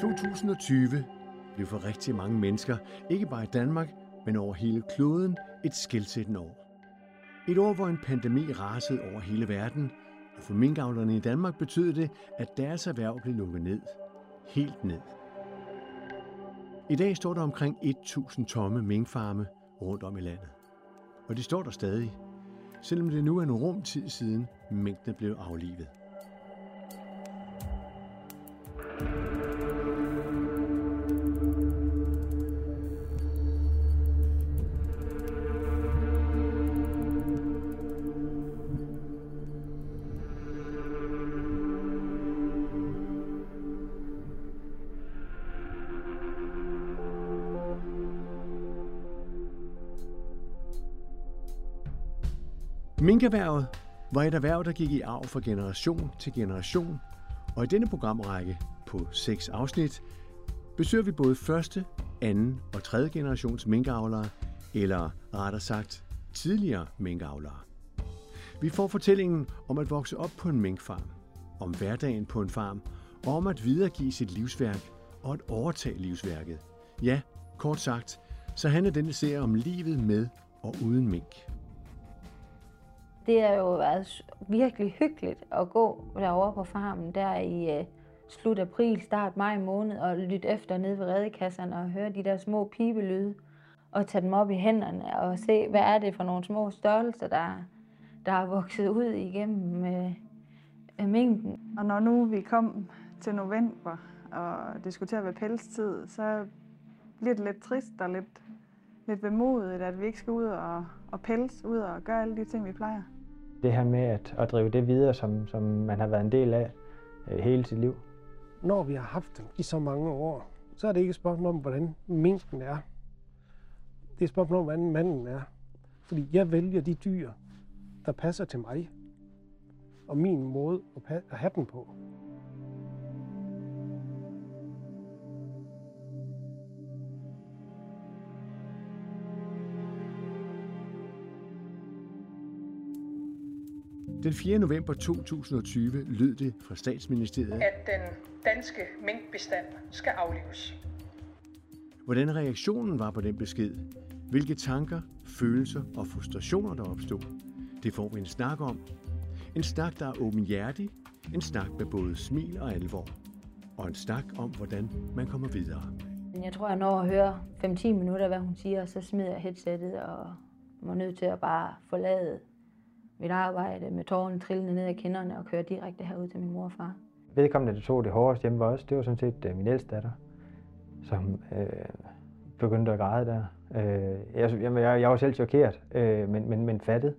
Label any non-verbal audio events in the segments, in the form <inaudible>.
2020 blev for rigtig mange mennesker, ikke bare i Danmark, men over hele kloden, et skældsættende år. Et år, hvor en pandemi rasede over hele verden, og for minkavlerne i Danmark betød det, at deres erhverv blev lukket ned. Helt ned. I dag står der omkring 1.000 tomme minkfarme rundt om i landet. Og de står der stadig, selvom det nu er en rum tid siden minkene blev aflivet. Minkerhvervet var et erhverv, der gik i arv fra generation til generation, og i denne programrække på seks afsnit besøger vi både første, anden og tredje generations minkavlere, eller rettere sagt tidligere minkavlere. Vi får fortællingen om at vokse op på en minkfarm, om hverdagen på en farm, og om at videregive sit livsværk og at overtage livsværket. Ja, kort sagt, så handler denne serie om livet med og uden mink. Det har jo været virkelig hyggeligt at gå derovre på farmen der i øh, slut april, start maj måned og lytte efter nede ved redekasserne og høre de der små pibelyde og tage dem op i hænderne og se, hvad er det for nogle små størrelser, der, der er vokset ud igennem uh, mængden. Og når nu vi kom til november, og det skulle til at være pelstid, så bliver det lidt trist og lidt, lidt vemodigt, at vi ikke skal ud og, og pels, ud og gøre alle de ting, vi plejer. Det her med at, at drive det videre, som, som man har været en del af øh, hele sit liv. Når vi har haft dem i så mange år, så er det ikke et spørgsmål om, hvordan minken er. Det er et spørgsmål om, hvordan manden er. Fordi jeg vælger de dyr, der passer til mig og min måde at have den på. Den 4. november 2020 lød det fra statsministeriet, at den danske minkbestand skal aflives. Hvordan reaktionen var på den besked, hvilke tanker, følelser og frustrationer der opstod, det får vi en snak om. En snak, der er åbenhjertig, en snak med både smil og alvor, og en snak om, hvordan man kommer videre. Jeg tror, jeg når at høre 5-10 minutter, hvad hun siger, og så smider jeg headsettet og må nødt til at bare forlade mit arbejde med tårerne trillende ned ad kinderne og køre direkte herud til min mor og far. Vedkommende, der tog det hårdest hjemme var også, det var sådan set uh, min ældste datter, som øh, begyndte at græde der. Øh, jeg, jeg, jeg var selv chokeret, øh, men, men, men fattet.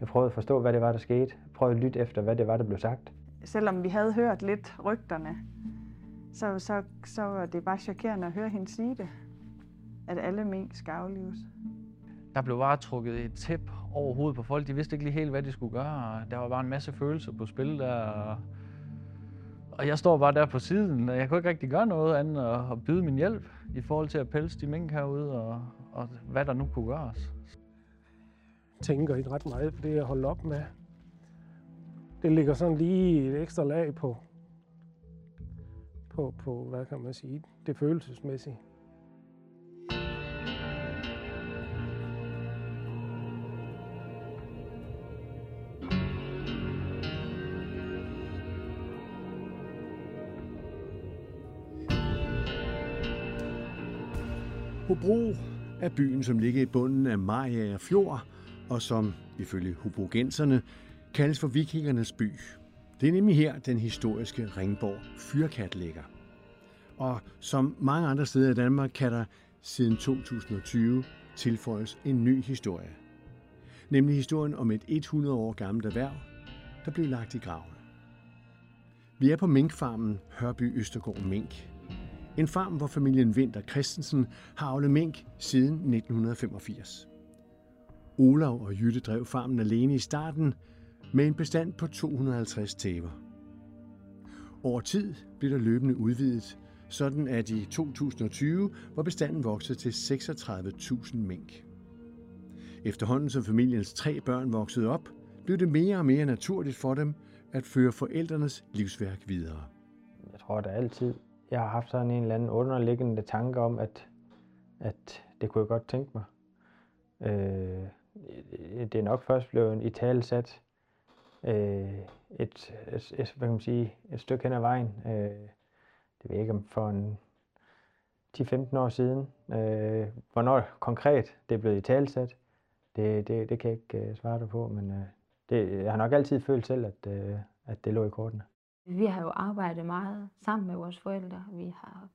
Jeg prøvede at forstå, hvad det var, der skete. Jeg prøvede at lytte efter, hvad det var, der blev sagt. Selvom vi havde hørt lidt rygterne, så, så, så var det bare chokerende at høre hende sige det. At alle mink skal aflives. Der blev bare trukket et tæp over hovedet på folk. De vidste ikke lige helt, hvad de skulle gøre. Der var bare en masse følelser på spil der. Og jeg står bare der på siden, og jeg kunne ikke rigtig gøre noget andet end at byde min hjælp i forhold til at pelse de mink herude, og, og hvad der nu kunne gøres. Jeg tænker ikke ret meget på det, jeg holder op med. Det ligger sådan lige et ekstra lag på, på, på hvad kan man sige, det følelsesmæssige. Hobro er byen, som ligger i bunden af Mariager Fjord, og som, ifølge hobrogenserne, kaldes for vikingernes by. Det er nemlig her, den historiske Ringborg Fyrkat ligger. Og som mange andre steder i Danmark, kan der siden 2020 tilføjes en ny historie. Nemlig historien om et 100 år gammelt erhverv, der blev lagt i graven. Vi er på minkfarmen Hørby Østergård Mink, en farm, hvor familien Vinter Christensen har avlet mink siden 1985. Olav og Jytte drev farmen alene i starten med en bestand på 250 tæver. Over tid blev der løbende udvidet, sådan at i 2020 var bestanden vokset til 36.000 mink. Efterhånden som familiens tre børn voksede op, blev det mere og mere naturligt for dem at føre forældrenes livsværk videre. Jeg tror, der altid jeg har haft sådan en eller anden underliggende tanke om, at, at det kunne jeg godt tænke mig. Øh, det er nok først blevet i tale sat øh, et, et, et, hvad kan man sige, et stykke hen ad vejen. Øh, det ved jeg ikke om for en 10-15 år siden. Øh, hvornår konkret det er blevet i talsat, det, det, det kan jeg ikke uh, svare dig på, men uh, det, jeg har nok altid følt selv, at, uh, at det lå i kortene. Vi har jo arbejdet meget sammen med vores forældre. Vi har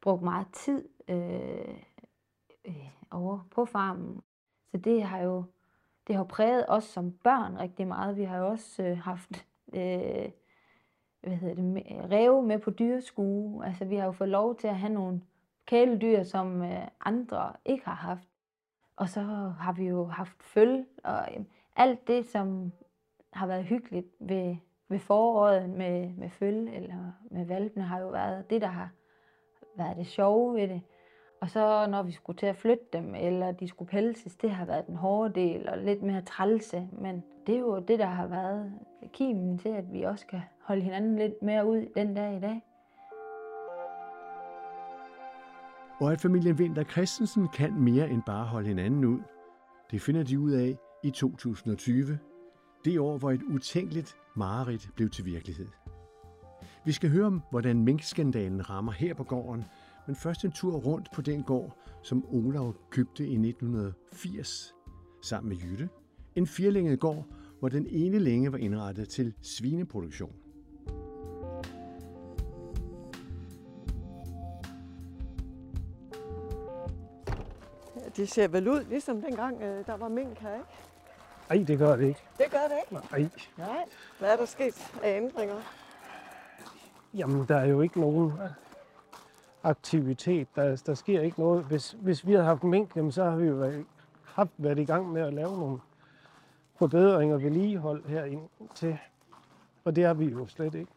brugt meget tid øh, øh, over på farmen. Så det har jo det har præget os som børn rigtig meget. Vi har jo også øh, haft øh, hvad hedder det, ræve med på dyreskue. Altså, vi har jo fået lov til at have nogle kæledyr, som øh, andre ikke har haft. Og så har vi jo haft føl, og øh, alt det, som har været hyggeligt ved, ved foråret med, med føl eller med valpene, har jo været det, der har været det sjove ved det. Og så når vi skulle til at flytte dem, eller de skulle pelses, det har været den hårde del, og lidt mere trælse. Men det er jo det, der har været kimen til, at vi også kan holde hinanden lidt mere ud den dag i dag. Og at familien Vinter Christensen kan mere end bare holde hinanden ud. Det finder de ud af i 2020, det år, hvor et utænkeligt mareridt blev til virkelighed. Vi skal høre om, hvordan minkskandalen rammer her på gården, men først en tur rundt på den gård, som Olav købte i 1980 sammen med Jytte. En firlænget gård, hvor den ene længe var indrettet til svineproduktion. Det ser vel ud, ligesom dengang øh, der var mink her, ikke? Nej, det gør det ikke. Det gør det ikke? Nej. Nej. Hvad er der sket af ændringer? Jamen, der er jo ikke nogen aktivitet. Der, der sker ikke noget. Hvis, hvis vi havde haft mink, jamen, så har vi jo været, haft været i gang med at lave nogle forbedringer og vedligehold herinde til. Og det har vi jo slet ikke.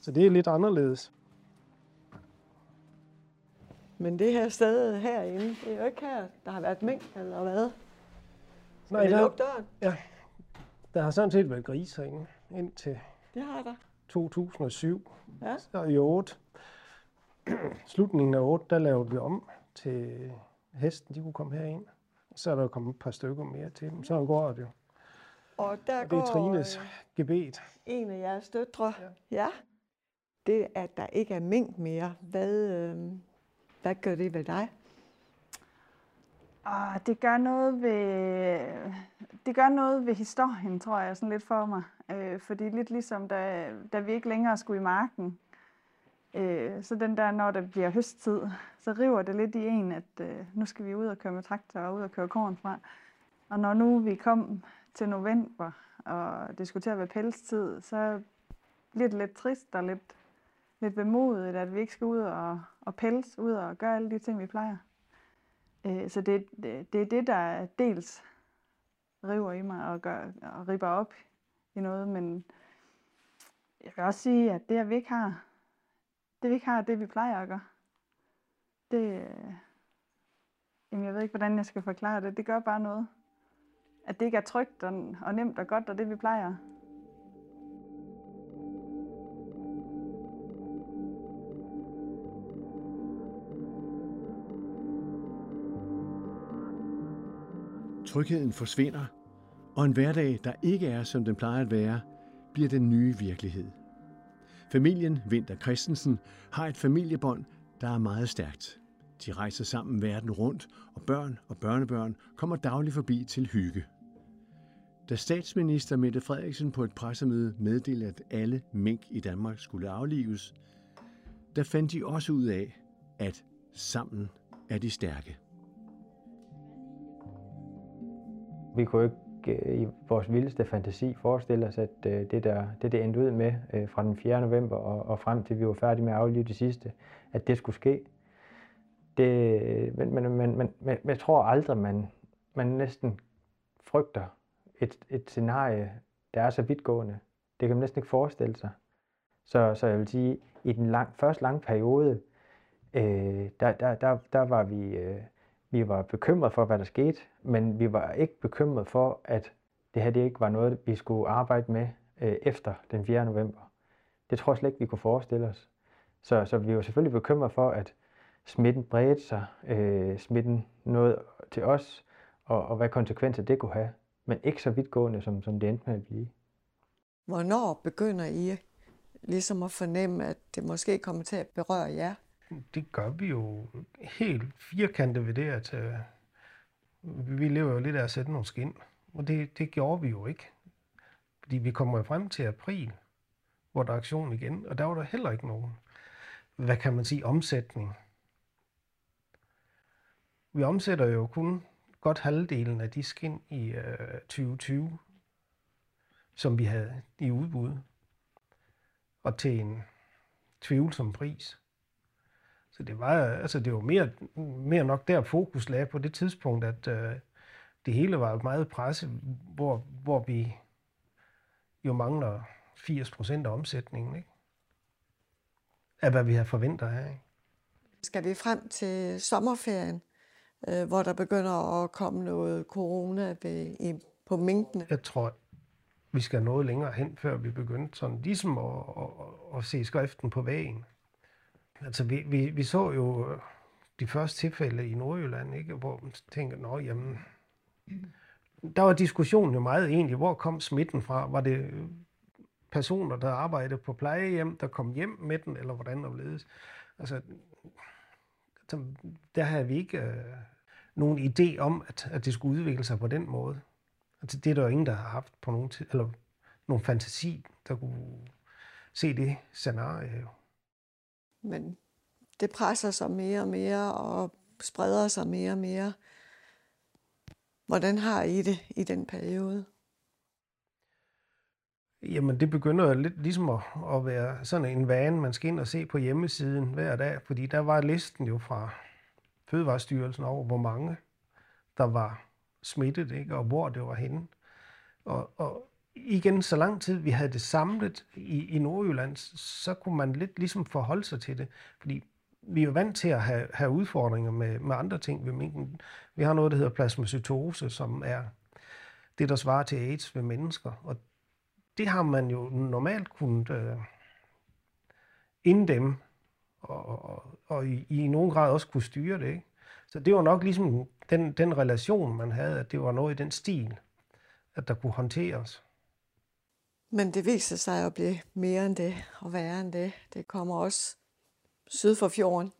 Så det er lidt anderledes. Men det her sted herinde, det er jo ikke her, der har været mink eller hvad? Skal Nej, vi der, lukke døren? ja, der har sådan set været grise herinde indtil Det har der. 2007. Ja. Så i 8, slutningen af 8, der lavede vi om til hesten, de kunne komme herind. Så er der kommet et par stykker mere til dem. Så går det jo. Og der Og det er Trines øh, gebet. en af jeres døtre. Ja. ja. Det, at der ikke er mink mere, hvad, øh, hvad gør det ved dig? Og det gør noget ved, det gør noget ved historien, tror jeg, sådan lidt for mig. Øh, fordi lidt ligesom da, da vi ikke længere skulle i marken, øh, så den der, når det bliver høsttid, så river det lidt i en, at øh, nu skal vi ud og køre med traktor og ud og køre korn fra. Og når nu vi kom til november, og det skulle til at være pelstid, så bliver det lidt trist og lidt, lidt vemodigt, at vi ikke skal ud og, og pelse, ud og gøre alle de ting, vi plejer. Øh, Så det, det, det er det, der dels river i mig og, gør, og ripper op i noget, men jeg vil også sige, at det, at vi ikke har, det vi ikke har, det vi plejer at gøre, det, øh, jamen jeg ved ikke, hvordan jeg skal forklare det, det gør bare noget. At det ikke er trygt og, og nemt og godt, og det vi plejer. Trygheden forsvinder, og en hverdag, der ikke er, som den plejer at være, bliver den nye virkelighed. Familien Vinter Christensen har et familiebånd, der er meget stærkt. De rejser sammen verden rundt, og børn og børnebørn kommer dagligt forbi til hygge. Da statsminister Mette Frederiksen på et pressemøde meddelte, at alle mink i Danmark skulle aflives, der fandt de også ud af, at sammen er de stærke. Vi kunne ikke øh, i vores vildeste fantasi forestille os, at øh, det, der, det, det endte ud med øh, fra den 4. november og, og frem til vi var færdige med at aflive det sidste, at det skulle ske. Det, men, men, men, men, men jeg tror aldrig, man, man næsten frygter et, et scenarie, der er så vidtgående. Det kan man næsten ikke forestille sig. Så, så jeg vil sige, i den lang, første lange periode, øh, der, der, der, der var vi... Øh, vi var bekymret for, hvad der skete, men vi var ikke bekymret for, at det her det ikke var noget, vi skulle arbejde med øh, efter den 4. november. Det tror jeg slet ikke, vi kunne forestille os. Så, så vi var selvfølgelig bekymret for, at smitten bredte sig, øh, smitten nåede til os, og, og hvad konsekvenser det kunne have. Men ikke så vidtgående, som, som det endte med at blive. Hvornår begynder I ligesom at fornemme, at det måske kommer til at berøre jer? Det gør vi jo helt firkantet ved det, at øh, vi lever jo lidt af at sætte nogle skin. Og det, det gjorde vi jo ikke. Fordi vi kommer frem til april, hvor der er aktion igen, og der var der heller ikke nogen, hvad kan man sige, omsætning. Vi omsætter jo kun godt halvdelen af de skin i øh, 2020, som vi havde i udbud, og til en tvivlsom pris. Så det var, altså det var mere, mere nok der fokus lagde på det tidspunkt, at øh, det hele var meget presse, hvor, hvor vi jo mangler 80 procent af omsætningen, ikke? Af hvad vi har forventet her, ikke? Skal vi frem til sommerferien, øh, hvor der begynder at komme noget corona ved, i, på minkene? Jeg tror, vi skal noget længere hen, før vi begyndte sådan ligesom at, at, at, at se skriften på væggen. Altså, vi, vi, vi så jo øh, de første tilfælde i Nordjylland, ikke? hvor man tænker, nå, jamen, der var diskussionen jo meget egentlig, hvor kom smitten fra? Var det øh, personer, der arbejdede på plejehjem, der kom hjem med den, eller hvordan der ledes? Altså, der havde vi ikke øh, nogen idé om, at, at det skulle udvikle sig på den måde. Altså, det er der jo ingen, der har haft på nogen, tid, eller nogen fantasi, der kunne se det scenarie. Men det presser sig mere og mere og spreder sig mere og mere. Hvordan har I det i den periode? Jamen, det begynder lidt ligesom at, at være sådan en vane, man skal ind og se på hjemmesiden hver dag, fordi der var listen jo fra Fødevarestyrelsen over, hvor mange der var smittet, ikke? og hvor det var henne. Og, og igen, så lang tid vi havde det samlet i, i Nordjylland, så kunne man lidt ligesom forholde sig til det. Fordi vi er jo vant til at have, have udfordringer med, med andre ting ved minken. Vi har noget, der hedder plasmacytose, som er det, der svarer til AIDS ved mennesker. Og det har man jo normalt kunnet øh, inddæmme, og, og, og i, i nogen grad også kunne styre det. Ikke? Så det var nok ligesom den, den relation, man havde, at det var noget i den stil, at der kunne håndteres. Men det viser sig at blive mere end det, og værre end det. Det kommer også syd for fjorden.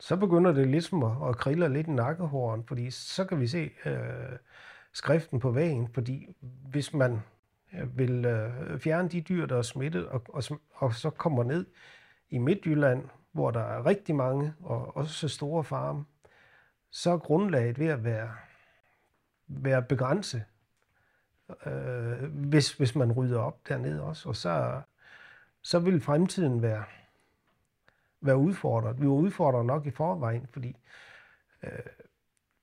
Så begynder det ligesom at, at krille lidt i nakkehåren, fordi så kan vi se øh, skriften på væggen, fordi hvis man øh, vil øh, fjerne de dyr, der er smittet, og, og, og så kommer ned i Midtjylland, hvor der er rigtig mange, og også store farme, så er grundlaget ved at være, være begrænset, øh, hvis, hvis man rydder op dernede også. Og så, så vil fremtiden være, være udfordret. Vi var udfordret nok i forvejen, fordi øh,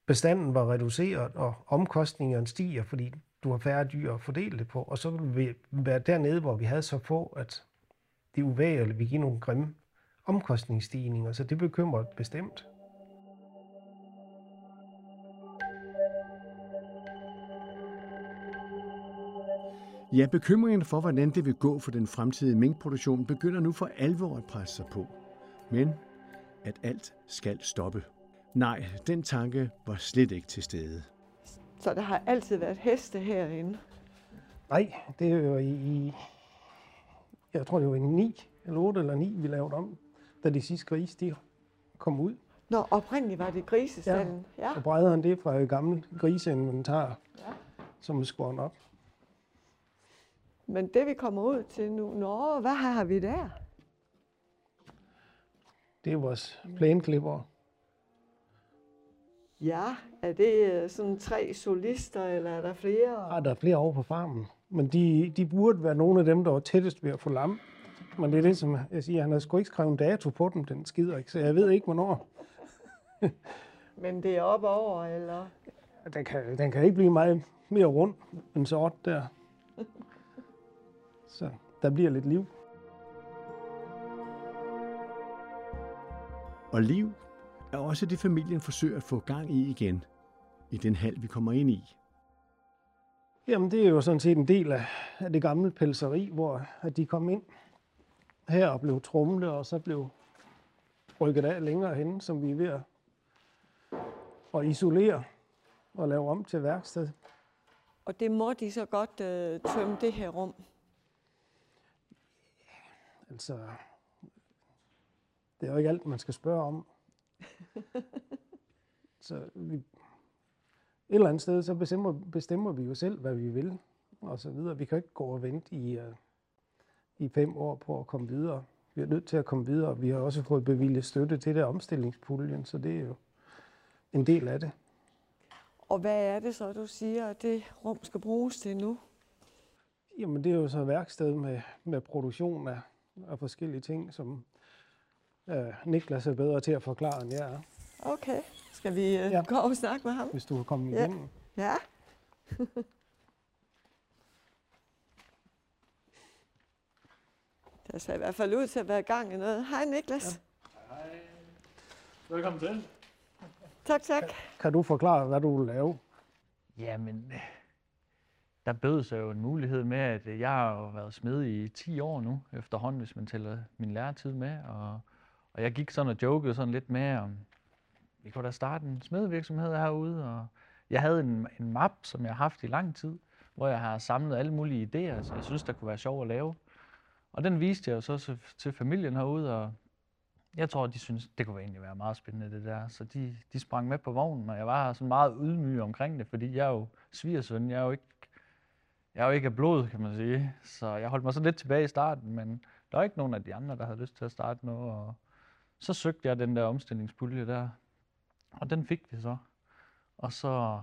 bestanden var reduceret, og omkostningerne stiger, fordi du har færre dyr at fordele det på. Og så vil vi være dernede, hvor vi havde så få, at det er uvægerligt, vi giver nogle grimme omkostningsstigninger, så det bekymrer bestemt. Ja, bekymringen for, hvordan det vil gå for den fremtidige minkproduktion, begynder nu for alvor at presse sig på. Men at alt skal stoppe. Nej, den tanke var slet ikke til stede. Så der har altid været heste herinde? Nej, det er jo i, i jeg tror det var i 9, eller 8 eller 9, vi lavede om, da de sidste grise de kom ud. Nå, oprindeligt var det grisestallen. Ja, ja. og brederen det fra et gammelt griseinventar, ja. som er skåret op. Men det vi kommer ud til nu, nå, hvad har vi der? Det er vores plæneklipper. Ja, er det øh, sådan tre solister, eller er der flere? Ja, der er flere over på farmen. Men de, de burde være nogle af dem, der var tættest ved at få lam. Men det er det, som jeg siger, han har sgu ikke skrevet en dato på dem, den skider ikke, så jeg ved ikke, hvornår. <laughs> Men det er op over, eller? Den kan, den kan ikke blive meget mere rund end sort der. Så der bliver lidt liv. Og liv er også det, familien forsøger at få gang i igen, i den hal, vi kommer ind i. Jamen, det er jo sådan set en del af, af det gamle pelseri, hvor at de kom ind. her og blev trumlet, og så blev rykket af længere hen, som vi er ved at, at isolere og lave om til værksted. Og det må de så godt øh, tømme det her rum. Altså, det er jo ikke alt, man skal spørge om. <laughs> så vi, et eller andet sted, så bestemmer, bestemmer vi jo selv, hvad vi vil, og så videre. Vi kan ikke gå og vente i, uh, i fem år på at komme videre. Vi er nødt til at komme videre, vi har også fået bevilget støtte til det omstillingspuljen, så det er jo en del af det. Og hvad er det så, du siger, at det rum skal bruges til nu? Jamen, det er jo så værksted med, med produktion af, af forskellige ting, som uh, Niklas er bedre til at forklare, end jeg er. Okay, skal vi uh, Ja. ja. gå og snakke med ham? Hvis du kan komme Ja. igennem. Ja. <laughs> Der ser i hvert fald ud til at være gang i noget. Hej Niklas. Velkommen til. Tak, tak. Kan du forklare, hvad du vil lave? Jamen, øh, der bød sig jo en mulighed med, at øh, jeg har jo været smed i 10 år nu, efterhånden, hvis man tæller min læretid med. Og, og jeg gik sådan og jokede sådan lidt med, om vi kunne da starte en smedevirksomhed herude. Og jeg havde en, en map, som jeg har haft i lang tid, hvor jeg har samlet alle mulige idéer, så jeg synes, der kunne være sjov at lave. Og den viste jeg jo så til, til familien herude, og jeg tror, de synes, det kunne egentlig være meget spændende, det der. Så de, de sprang med på vognen, og jeg var sådan meget ydmyg omkring det, fordi jeg er jo svigersøn, jeg er jo ikke, jeg er jo ikke af blod, kan man sige. Så jeg holdt mig så lidt tilbage i starten, men der var ikke nogen af de andre, der havde lyst til at starte noget. Og så søgte jeg den der omstillingspulje der, og den fik vi så. Og så,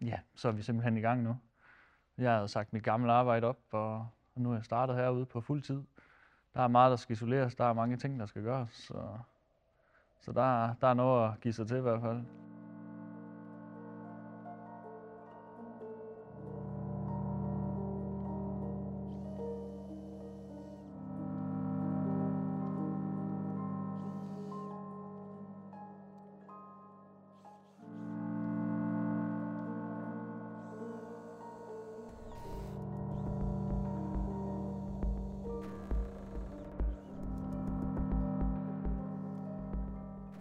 ja, så er vi simpelthen i gang nu. Jeg havde sagt mit gamle arbejde op, og, og nu er jeg startet herude på fuld tid. Der er meget, der skal isoleres, der er mange ting, der skal gøres, så, så der, der er noget at give sig til i hvert fald.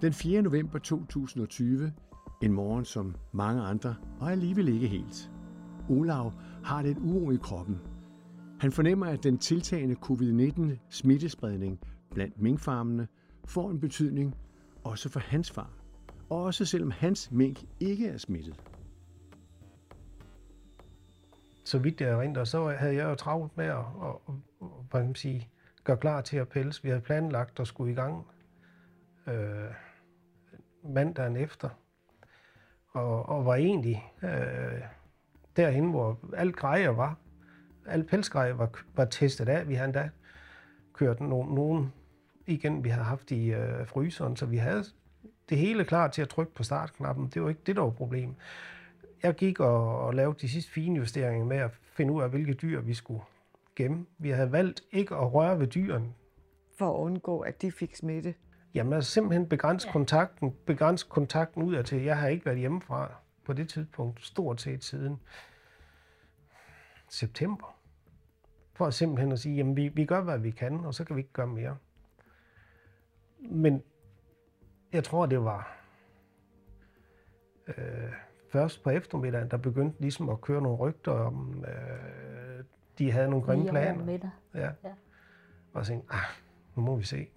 Den 4. november 2020, en morgen som mange andre, og alligevel ikke helt. Olav har lidt uro i kroppen. Han fornemmer, at den tiltagende covid-19 smittespredning blandt minkfarmene får en betydning også for hans farm. Også selvom hans mink ikke er smittet. så vidt jeg erindrer, så havde jeg jo travlt med at, at, at, at at sige, gøre klar til at pelse. Vi havde planlagt at skulle i gang øh, mandagen efter, og, og var egentlig øh, derhen, hvor alt grejer var. Alt pelsgrejer var, var testet af. Vi havde endda kørt nogen, nogen igen, vi havde haft i øh, fryseren, så vi havde det hele klar til at trykke på startknappen. Det var ikke det, der var problemet jeg gik og, og lavede de sidste fine justeringer med at finde ud af, hvilke dyr vi skulle gemme. Vi havde valgt ikke at røre ved dyrene. For at undgå, at de fik smitte. Jamen altså simpelthen begrænse ja. kontakten, begrænse kontakten ud af til. Jeg har ikke været hjemmefra på det tidspunkt, stort set siden september. For simpelthen at sige, jamen vi, vi gør, hvad vi kan, og så kan vi ikke gøre mere. Men jeg tror, det var øh, først på eftermiddagen, der begyndte ligesom at køre nogle rygter om, øh, de havde nogle grimme planer. Ja. Ja. Og jeg tænkte, ah, nu må vi se.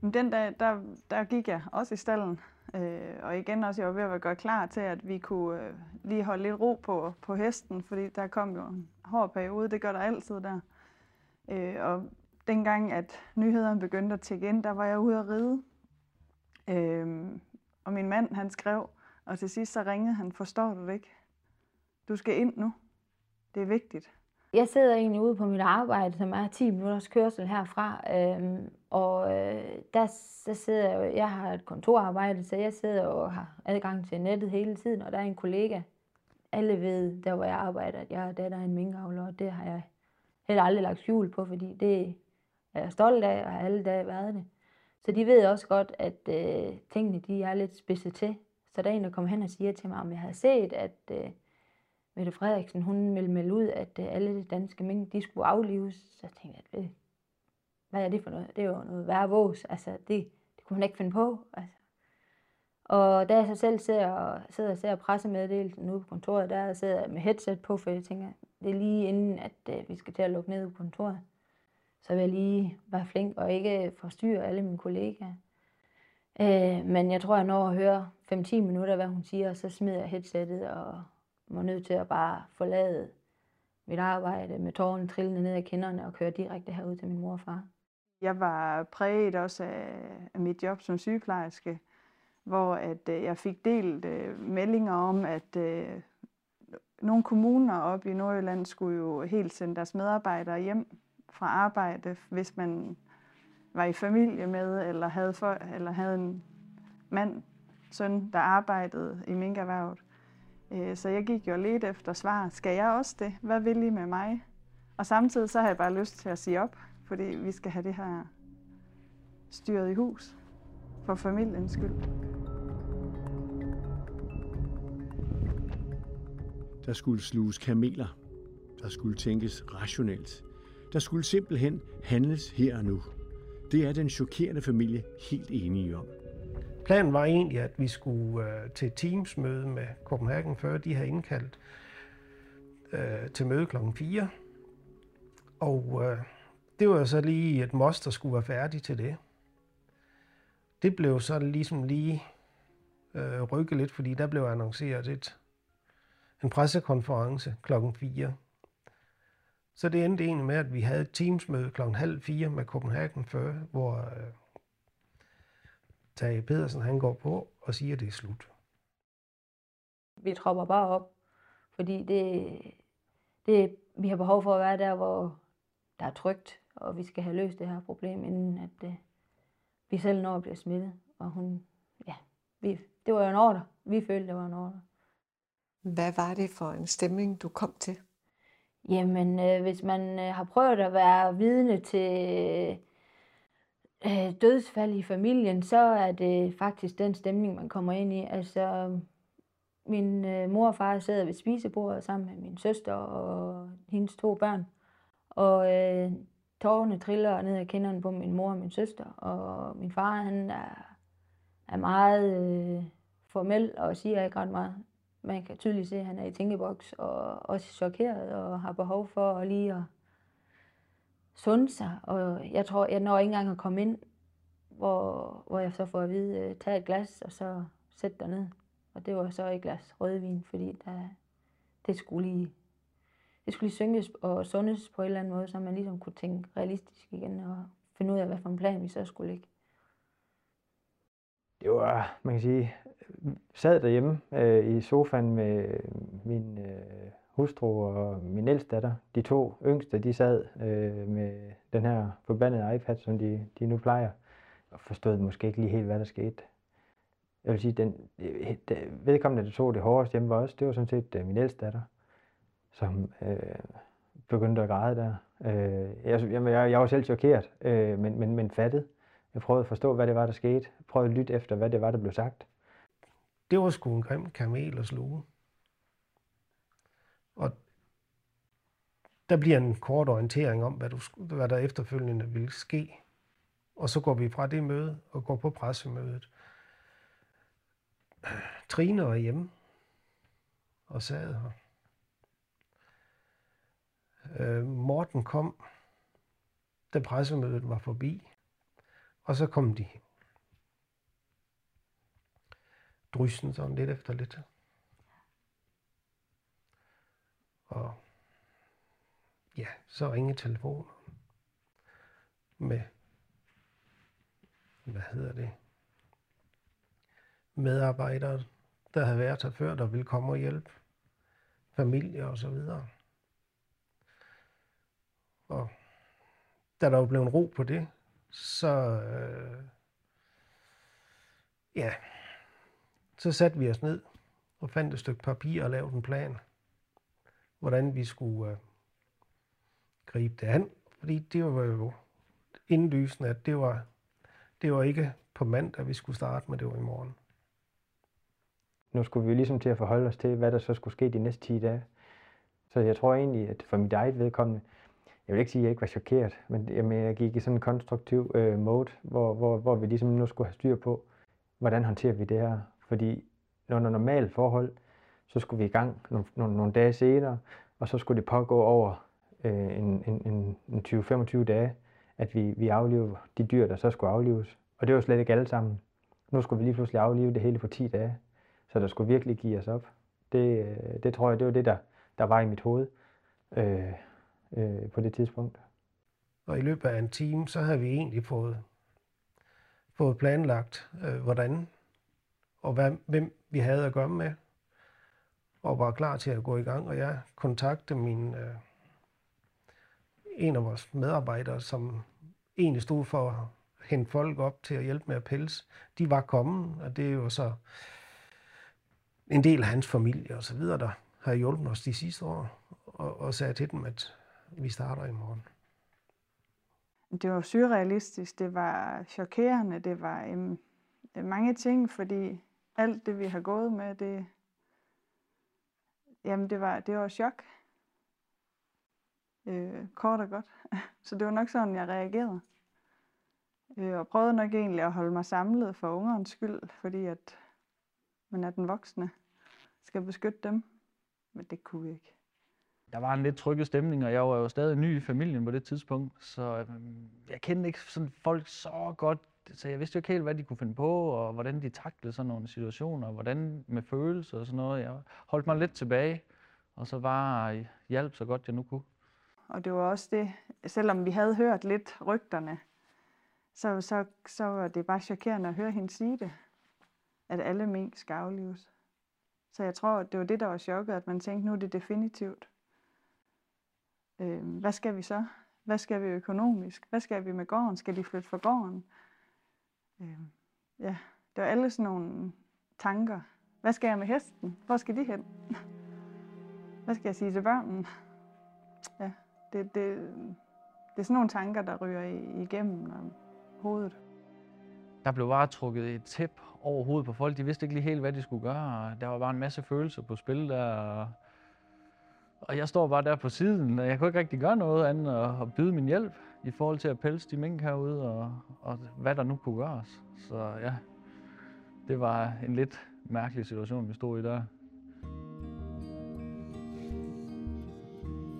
Men den dag, der, der gik jeg også i stallen. Øh, og igen også, jeg var ved at gøre klar til, at vi kunne øh, lige holde lidt ro på, på hesten, fordi der kom jo en hård periode, det gør der altid der. Øh, og dengang, at nyhederne begyndte at tække ind, der var jeg ude at ride. Øh, og min mand, han skrev, og til sidst så ringede han, forstår du det ikke? Du skal ind nu. Det er vigtigt. Jeg sidder egentlig ude på mit arbejde, som er 10 minutters kørsel herfra, øh, og øh, der, der sidder jeg, jo- jeg har et kontorarbejde, så jeg sidder og har adgang til nettet hele tiden, og der er en kollega. Alle ved, der hvor jeg arbejder, at jeg er datter af en minkavler, og det har jeg heller aldrig lagt skjul på, fordi det er jeg stolt af, og har alle dage været det. Så de ved også godt, at øh, tingene de er lidt spidset til. Så der er en, der kommer hen og siger til mig, om jeg havde set, at øh, Mette Frederiksen, hun ville melde ud, at øh, alle de danske mink, de skulle aflives. Så tænkte jeg, det, hvad er det for noget? Det er jo noget værre vås. Altså, det, det kunne han ikke finde på. Altså. Og da jeg så selv sidder og, sidder og ser pressemeddelelsen ude på kontoret, der sidder jeg med headset på, for jeg tænker, det er lige inden, at øh, vi skal til at lukke ned på kontoret. Så vil jeg lige være flink og ikke forstyrre alle mine kollegaer. Øh, men jeg tror, jeg når at høre 5-10 minutter, hvad hun siger, og så smider jeg headsettet og må nødt til at bare forlade mit arbejde med tårerne trillende ned ad kinderne og køre direkte herud til min mor og far. Jeg var præget også af, af mit job som sygeplejerske, hvor at øh, jeg fik delt øh, meldinger om, at øh, nogle kommuner op i Nordjylland skulle jo helt sende deres medarbejdere hjem fra arbejde, hvis man var i familie med, eller havde, for, eller havde en mand, søn, der arbejdede i minkerhvervet. Øh, så jeg gik jo lidt efter svar. Skal jeg også det? Hvad vil I med mig? Og samtidig så har jeg bare lyst til at sige op, fordi vi skal have det her styret i hus for familiens skyld. Der skulle sluges kameler. Der skulle tænkes rationelt. Der skulle simpelthen handles her og nu. Det er den chokerende familie helt enige om. Planen var egentlig, at vi skulle øh, til Teams-møde med Copenhagen, før de havde indkaldt øh, til møde klokken 4. Og øh, det var så lige et must, der skulle være færdig til det. Det blev så ligesom lige øh, rykket lidt, fordi der blev annonceret et, en pressekonference klokken 4. Så det endte egentlig med, at vi havde et teamsmøde klokken halv fire med Copenhagen før, hvor øh, Tage Pedersen han går på og siger, at det er slut. Vi tropper bare op, fordi det, det, vi har behov for at være der, hvor der er trygt, og vi skal have løst det her problem, inden at det, vi selv når at blive smittet. Og hun, ja, vi, det var jo en ordre. Vi følte, det var en ordre. Hvad var det for en stemning, du kom til? Jamen, øh, hvis man øh, har prøvet at være vidne til øh, dødsfald i familien, så er det faktisk den stemning, man kommer ind i. Altså, min øh, mor og far sidder ved spisebordet sammen med min søster og hendes to børn. Og øh, tårerne triller ned ad kinderne på min mor og min søster. Og min far, han er, er meget øh, formel og siger ikke ret meget man kan tydeligt se, at han er i tænkeboks og også chokeret og har behov for at lige at sunde sig. Og jeg tror, jeg når ikke engang at komme ind, hvor, hvor jeg så får at vide, øh, tag et glas og så sæt dig ned. Og det var så et glas rødvin, fordi der, det skulle lige det skulle lige synges og sundes på en eller anden måde, så man ligesom kunne tænke realistisk igen og finde ud af, hvad for en plan vi så skulle lægge. Det var, man kan sige, sad derhjemme øh, i sofaen med min øh, hustru og min ældste datter. De to yngste, de sad øh, med den her forbandede iPad, som de, de nu plejer, og forstod måske ikke lige helt, hvad der skete. Jeg vil sige, den, øh, den vedkommende, der tog det hårdest hjemme var også, det var sådan set øh, min ældste datter, som øh, begyndte at græde der. Øh, jeg, jeg, jeg var selv chokeret, øh, men, men, men fattet. Jeg prøvede at forstå, hvad det var, der skete. Jeg prøvede at lytte efter, hvad det var, der blev sagt. Det var sgu en grim kamel at sluge. Og der bliver en kort orientering om, hvad, du, hvad der efterfølgende vil ske. Og så går vi fra det møde og går på pressemødet. Trine var hjemme og sad her. Øh, Morten kom, da pressemødet var forbi, og så kom de dryssen sådan lidt efter lidt. Og ja, så ringede telefonen med, hvad hedder det, medarbejdere, der havde været her før, der ville komme og hjælpe familie og så videre. Og da der var blevet ro på det, så øh, ja, så satte vi os ned og fandt et stykke papir og lavede en plan, hvordan vi skulle øh, gribe det an. Fordi det var jo indlysende, at det var, det var ikke på mandag, vi skulle starte, men det var i morgen. Nu skulle vi ligesom til at forholde os til, hvad der så skulle ske de næste 10 dage. Så jeg tror egentlig, at for mit eget vedkommende, jeg vil ikke sige, at jeg ikke var chokeret, men jamen, jeg gik i sådan en konstruktiv øh, mode, hvor, hvor, hvor vi ligesom nu skulle have styr på, hvordan håndterer vi det her. Fordi under normale forhold, så skulle vi i gang nogle, nogle, nogle dage senere, og så skulle det pågå over øh, en, en, en 20-25 dage, at vi, vi aflever de dyr, der så skulle aflives. Og det var slet ikke alle sammen. Nu skulle vi lige pludselig aflive det hele på 10 dage. Så der skulle virkelig give os op. Det, øh, det tror jeg, det var det, der, der var i mit hoved øh, øh, på det tidspunkt. Og i løbet af en time, så havde vi egentlig fået, fået planlagt, øh, hvordan og hvad, hvem vi havde at gøre med, og var klar til at gå i gang. Og jeg kontaktede min, øh, en af vores medarbejdere, som egentlig stod for at hente folk op til at hjælpe med at pelse. De var kommet, og det er jo så en del af hans familie og så videre, der har hjulpet os de sidste år, og, og sagde til dem, at vi starter i morgen. Det var surrealistisk, det var chokerende, det var um, mange ting, fordi alt det, vi har gået med, det, jamen det var, det var chok. Øh, kort og godt. <laughs> Så det var nok sådan, jeg reagerede. Øh, og prøvede nok egentlig at holde mig samlet for ungernes skyld, fordi at man er den voksne, skal beskytte dem. Men det kunne vi ikke. Der var en lidt trykket stemning, og jeg var jo stadig ny i familien på det tidspunkt, så øhm, jeg kendte ikke sådan folk så godt, så jeg vidste jo ikke helt, hvad de kunne finde på, og hvordan de taklede sådan nogle situationer, og hvordan med følelser og sådan noget. Jeg holdt mig lidt tilbage, og så bare øh, hjalp så godt jeg nu kunne. Og det var også det, selvom vi havde hørt lidt rygterne, så, så, så var det bare chokerende at høre hende sige det, at alle mink skal aflives. Så jeg tror, det var det, der var chokket, at man tænkte, nu er det definitivt. Øh, hvad skal vi så? Hvad skal vi økonomisk? Hvad skal vi med gården? Skal de flytte fra gården? Øh, ja, det var alle sådan nogle tanker. Hvad skal jeg med hesten? Hvor skal de hen? <laughs> Hvad skal jeg sige til børnene? Ja, det, det, det er sådan nogle tanker, der ryger igennem øh, hovedet. Der blev bare trukket et tæp over hovedet på folk. De vidste ikke lige helt, hvad de skulle gøre. Der var bare en masse følelser på spil der. Og jeg står bare der på siden, og jeg kunne ikke rigtig gøre noget andet end at byde min hjælp i forhold til at pelse de mink herude, og, og hvad der nu kunne gøres. Så ja, det var en lidt mærkelig situation, vi stod i der.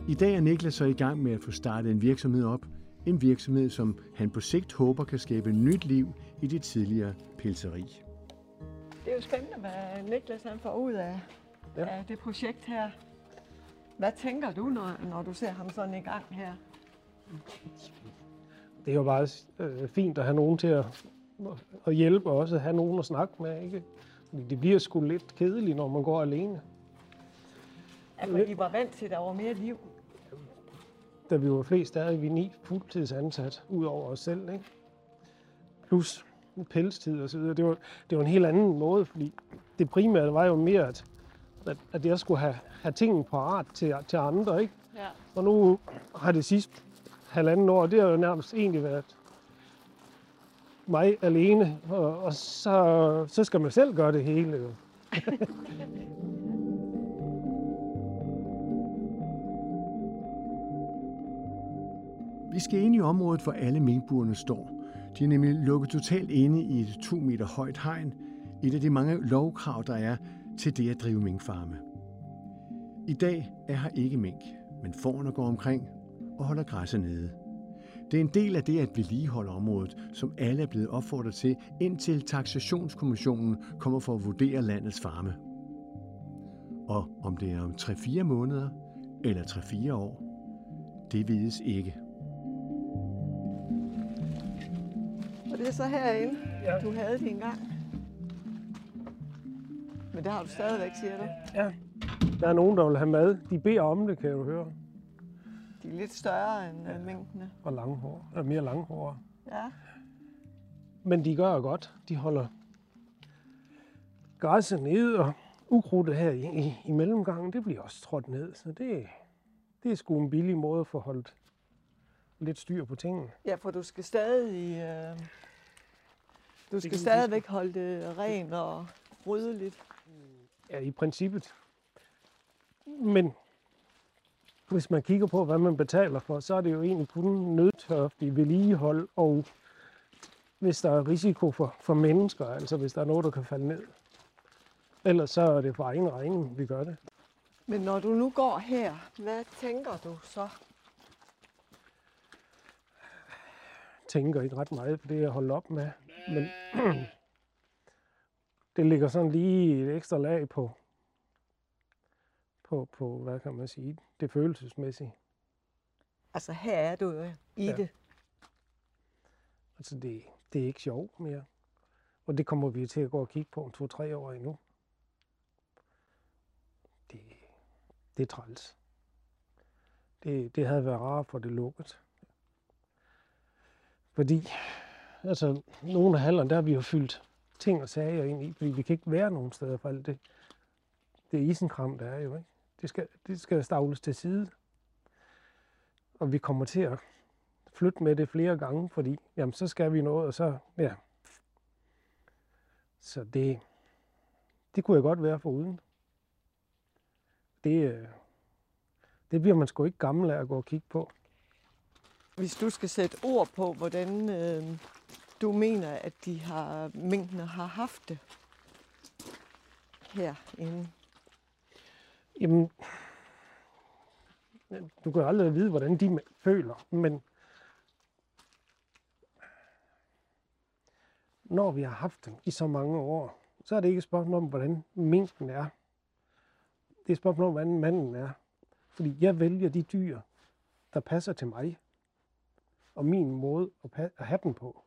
I dag er Niklas så i gang med at få startet en virksomhed op. En virksomhed, som han på sigt håber kan skabe nyt liv i det tidligere pelseri. Det er jo spændende, hvad Niklas han får ud af, ja. af det projekt her. Hvad tænker du, når, når du ser ham sådan i gang her? Det er jo bare øh, fint at have nogen til at, at hjælpe, og også have nogen at snakke med. Ikke? Det bliver sgu lidt kedeligt, når man går alene. For I var vant til, at der var mere liv. Da vi var flest, der er vi ni fuldtidsansat, ud over os selv. Ikke? Plus pelstid og så videre. Det var, det var en helt anden måde, fordi det primære var jo mere, at, at, at jeg skulle have, have tingene parat til, til andre. Ikke? Ja. Og nu har det sidste halvanden år, det har jo nærmest egentlig været mig alene, og, og så, så skal man selv gøre det hele. Jo. <laughs> Vi skal ind i området, hvor alle minkburene står. De er nemlig lukket totalt inde i et 2 meter højt hegn, et af de mange lovkrav, der er til det at drive minkfarme. I dag er her ikke mink, men fårene går omkring og holder græsset nede. Det er en del af det at vedligeholde området, som alle er blevet opfordret til, indtil taxationskommissionen kommer for at vurdere landets farme. Og om det er om 3-4 måneder eller 3-4 år, det vides ikke. Og det er så herinde, ja. du havde det engang. Men det har du stadigvæk, siger du? Ja. Der er nogen, der vil have mad. De beder om det, kan jeg jo høre. De er lidt større end ja. mængdene. Og langhår. Og mere langhår. Ja. Men de gør godt. De holder græsset ned, og ukrudtet her i, i, i mellemgangen, det bliver også trådt ned. Så det, det er sgu en billig måde at få holdt lidt styr på tingene. Ja, for du skal stadig... Øh, du skal stadigvæk holde det rent og ryddeligt. Ja, i princippet. Men hvis man kigger på, hvad man betaler for, så er det jo egentlig kun nødtørftig vedligehold, og hvis der er risiko for, for mennesker, altså hvis der er noget, der kan falde ned. Ellers så er det for egen regning, vi gør det. Men når du nu går her, hvad tænker du så? tænker ikke ret meget på det, jeg holder op med. Men <clears throat> det ligger sådan lige et ekstra lag på, på, på hvad kan man sige, det følelsesmæssige. Altså her er du jo i Ja. det. Altså det, det er ikke sjovt mere. Og det kommer vi til at gå og kigge på om to-tre år endnu. Det, det er træls. Det, det havde været rart for det lukket. Fordi, altså, nogle af hallerne, der har vi jo fyldt ting og sager ind i, fordi vi kan ikke være nogen steder for alt det. Det er isenkram, der er jo, ikke? Det skal, det skal stavles til side. Og vi kommer til at flytte med det flere gange, fordi jamen, så skal vi noget, og så, ja. Så det, det kunne jeg godt være for uden. Det, øh, det bliver man sgu ikke gammel af at gå og kigge på. Hvis du skal sætte ord på, hvordan øh, du mener, at de har, mængdene har haft det herinde. Jamen, du kan aldrig vide, hvordan de føler, men når vi har haft dem i så mange år, så er det ikke et spørgsmål om, hvordan minken er. Det er et spørgsmål om, hvordan manden er. Fordi jeg vælger de dyr, der passer til mig, og min måde at, at have dem på.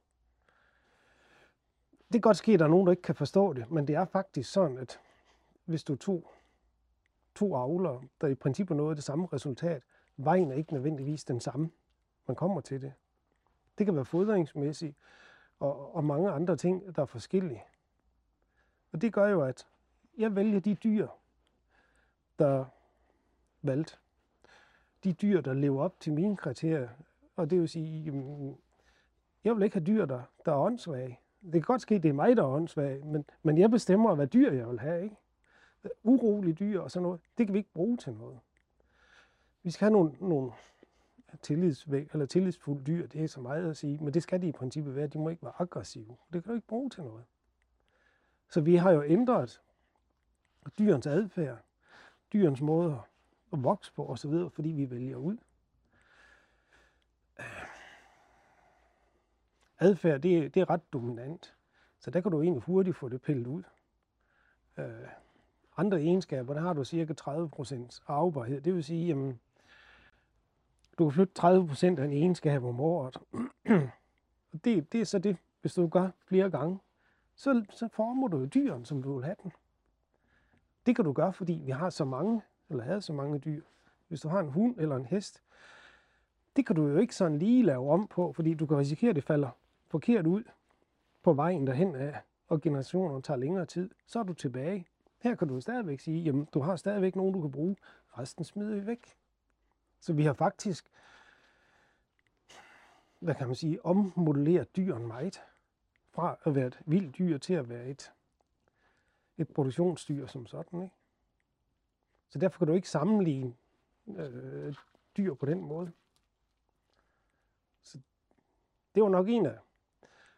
Det kan godt ske, at der er nogen, der ikke kan forstå det, men det er faktisk sådan, at hvis du tog to avlere, der i princippet nåede det samme resultat, vejen er ikke nødvendigvis den samme. Man kommer til det. Det kan være fodringsmæssigt og, og mange andre ting, der er forskellige. Og det gør jo, at jeg vælger de dyr, der valgt. De dyr, der lever op til mine kriterier. Og det vil sige, jeg vil ikke have dyr, der, der er åndssvage. Det kan godt ske, at det er mig, der er åndssvag, men, men jeg bestemmer, hvad dyr jeg vil have. Ikke? urolige dyr og sådan noget, det kan vi ikke bruge til noget. Vi skal have nogle, nogle tillidsvæg, eller tillidsfulde dyr, det er så meget at sige, men det skal de i princippet være. De må ikke være aggressive. Det kan du ikke bruge til noget. Så vi har jo ændret dyrens adfærd, dyrens måde at vokse på osv., fordi vi vælger ud. Adfærd, det, det er ret dominant. Så der kan du egentlig hurtigt få det pillet ud. Øh, andre egenskaber, der har du cirka 30% arvebarhed. Det vil sige, jamen, du kan flytte 30% af en egenskab om året. <clears throat> Og det, det er så det, hvis du gør flere gange, så, så former du jo dyren, som du vil have den. Det kan du gøre, fordi vi har så mange, eller havde så mange dyr. Hvis du har en hund eller en hest, det kan du jo ikke sådan lige lave om på, fordi du kan risikere, at det falder forkert ud på vejen derhen af, og generationer tager længere tid. Så er du tilbage. Her kan du stadigvæk sige, jamen du har stadigvæk nogen, du kan bruge. Resten smider vi væk. Så vi har faktisk, hvad kan man sige, ommodelleret dyren meget. Fra at være et vildt dyr til at være et, et produktionsdyr som sådan. Ikke? Så derfor kan du ikke sammenligne øh, dyr på den måde. Så det var nok en af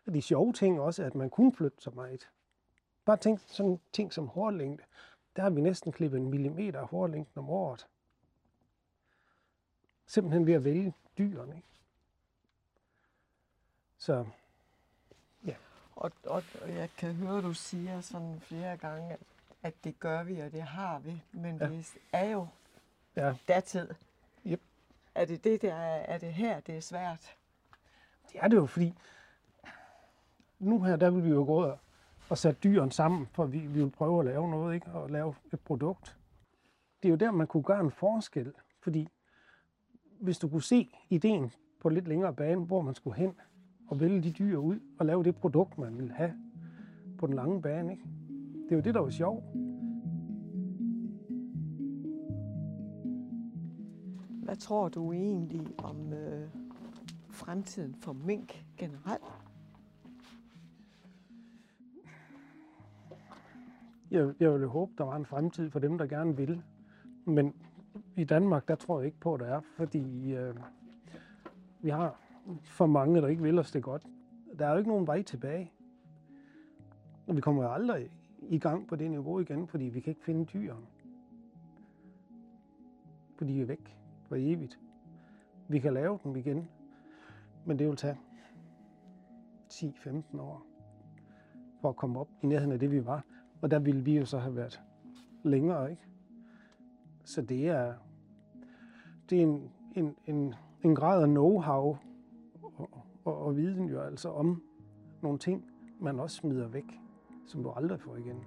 af de sjove ting også, at man kunne flytte så meget. Bare tænk sådan ting som hårlængde. Der har vi næsten klippet en millimeter af hårlængden om året. Simpelthen ved at vælge dyrene. Ikke? Så Og, og, og jeg kan høre, du siger sådan flere gange, at, at det gør vi, og det har vi. Men Ja. ja. det er jo Ja. datid. Yep. Er det det, der er, er det her, det er svært? det er det jo, fordi nu her, der vil vi jo gå ud og, og sætte dyrene sammen, for vi, vi vil prøve at lave noget, ikke? Og lave et produkt. Det er jo der, man kunne gøre en forskel, fordi hvis du kunne se ideen på lidt længere bane, hvor man skulle hen og vælge de dyr ud og lave det produkt, man ville have på den lange bane, ikke? Det er jo det, der var sjovt. Hvad tror du egentlig om øh, fremtiden for mink generelt? Jeg, jeg ville håbe, der var en fremtid for dem, der gerne vil. Men I Danmark, der tror jeg ikke på, at der er, fordi øh, vi har for mange, der ikke vil os det godt. Der er jo ikke nogen vej tilbage. Og vi kommer jo aldrig i gang på det niveau igen, fordi vi kan ikke finde dyrene. Fordi de er væk for evigt. Vi kan lave dem igen, men det vil tage 10-15 år for at komme op i nærheden af det, vi var. Og der ville vi jo så have været længere, ikke? Så det er, det er en, en, en, en grad af know-how og, og, og viden jo altså om nogle ting, man også smider væk, som du aldrig får igen.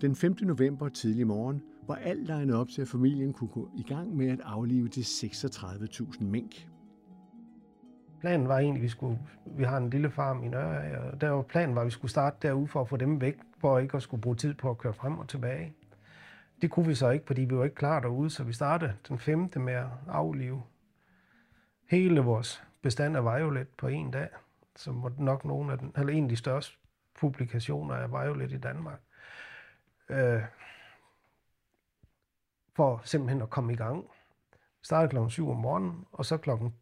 Den 5. november tidlig morgen var alt legnet op til, at familien kunne gå i gang med at aflive de 36.000 mink. Planen var egentlig, at vi, skulle, vi har en lille farm i Nørre, og der var planen var, at vi skulle starte derude for at få dem væk, for ikke at skulle bruge tid på at køre frem og tilbage. Det kunne vi så ikke, fordi vi var ikke klar derude, så vi startede den 5. med at aflive hele vores bestand af violet på en dag, som var nok nogle af den, eller en af de største publikationer af violet i Danmark. Øh, for simpelthen at komme i gang. Vi starter klokken 7 om morgenen, og så klokken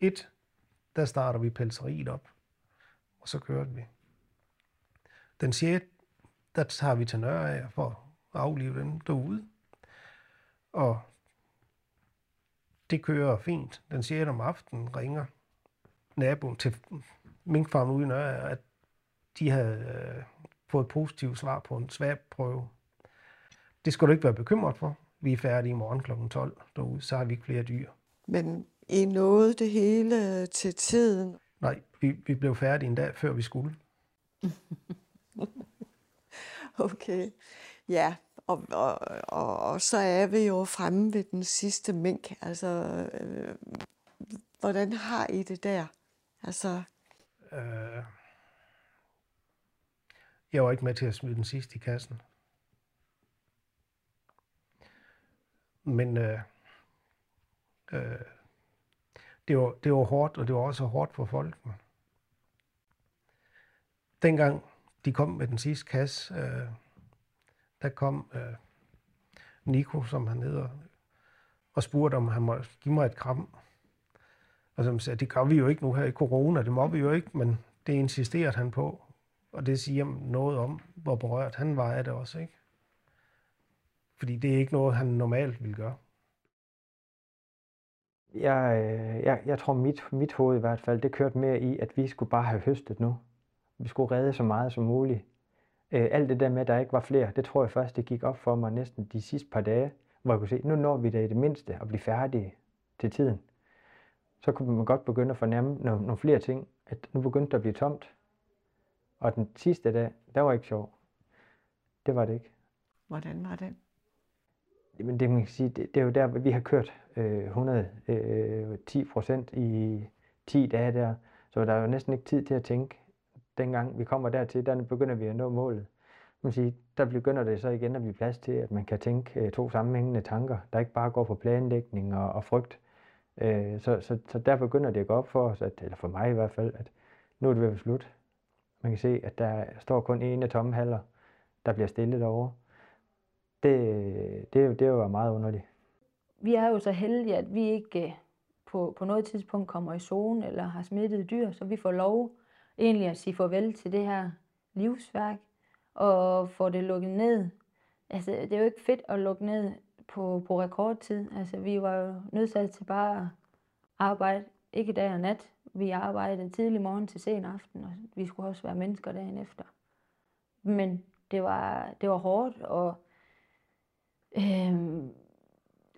1, der starter vi pelseriet op. Og så kørte vi. Den 6. der tager vi til Nørre for at aflive den derude. Og det kører fint. Den 6. om aftenen ringer naboen til minkfarmen ude i Nørre, at de havde øh, fået positivt svar på en svabprøve. Det skal du ikke være bekymret for. Vi er færdige i morgen kl. 12 derude, så har vi ikke flere dyr. Men I nåede det hele til tiden? Nej, vi, vi blev færdige en dag, før vi skulle. <laughs> okay, ja. Og, og, og, og så er vi jo fremme ved den sidste mink. Altså, øh, hvordan har I det der? Altså... Øh, jeg var ikke med til at smide den sidste i kassen. Men øh, øh, det, var, det var hårdt, og det var også hårdt for folkene. Dengang de kom med den sidste kasse, øh, der kom øh, Nico, som han hedder, og spurgte, om han måtte give mig et kram. Og som sagde, det gør vi jo ikke nu her i corona, det må vi jo ikke, men det insisterede han på. Og det siger noget om, hvor berørt han var af det også, ikke? Fordi det er ikke noget, han normalt vil gøre. Jeg, øh, jeg, jeg tror, mit, mit hoved i hvert fald, det kørte mere i, at vi skulle bare have høstet nu. Vi skulle redde så meget som muligt. Øh, alt det der med, at der ikke var flere, det tror jeg først, det gik op for mig næsten de sidste par dage, hvor jeg kunne se, nu når vi da i det mindste at blive færdige til tiden. Så kunne man godt begynde at fornemme nogle, nogle flere ting, at nu begyndte det at blive tomt. Og den sidste dag, der var ikke sjov. Det var det ikke. Hvordan var det? Jamen det, man kan sige, det, det er jo der, vi har kørt øh, 110 øh, procent i 10 dage der, så der er jo næsten ikke tid til at tænke. Dengang vi kommer dertil, der begynder vi at nå målet. Man siger, der begynder det så igen at blive plads til, at man kan tænke øh, to sammenhængende tanker, der ikke bare går på planlægning og, og frygt. Øh, så, så, så der begynder det at gå op for os, at, eller for mig i hvert fald, at nu er det ved at være slut. Man kan se, at der står kun ene af tomme haller, der bliver stillet derovre det, det, det var meget underligt. Vi er jo så heldige, at vi ikke øh, på, på noget tidspunkt kommer i zone eller har smittet dyr, så vi får lov egentlig at sige farvel til det her livsværk og få det lukket ned. Altså, det er jo ikke fedt at lukke ned på, på rekordtid. Altså, vi var jo nødsaget til bare at arbejde, ikke dag og nat. Vi arbejdede tidlig morgen til sen aften, og vi skulle også være mennesker dagen efter. Men det var, det var hårdt, og øh,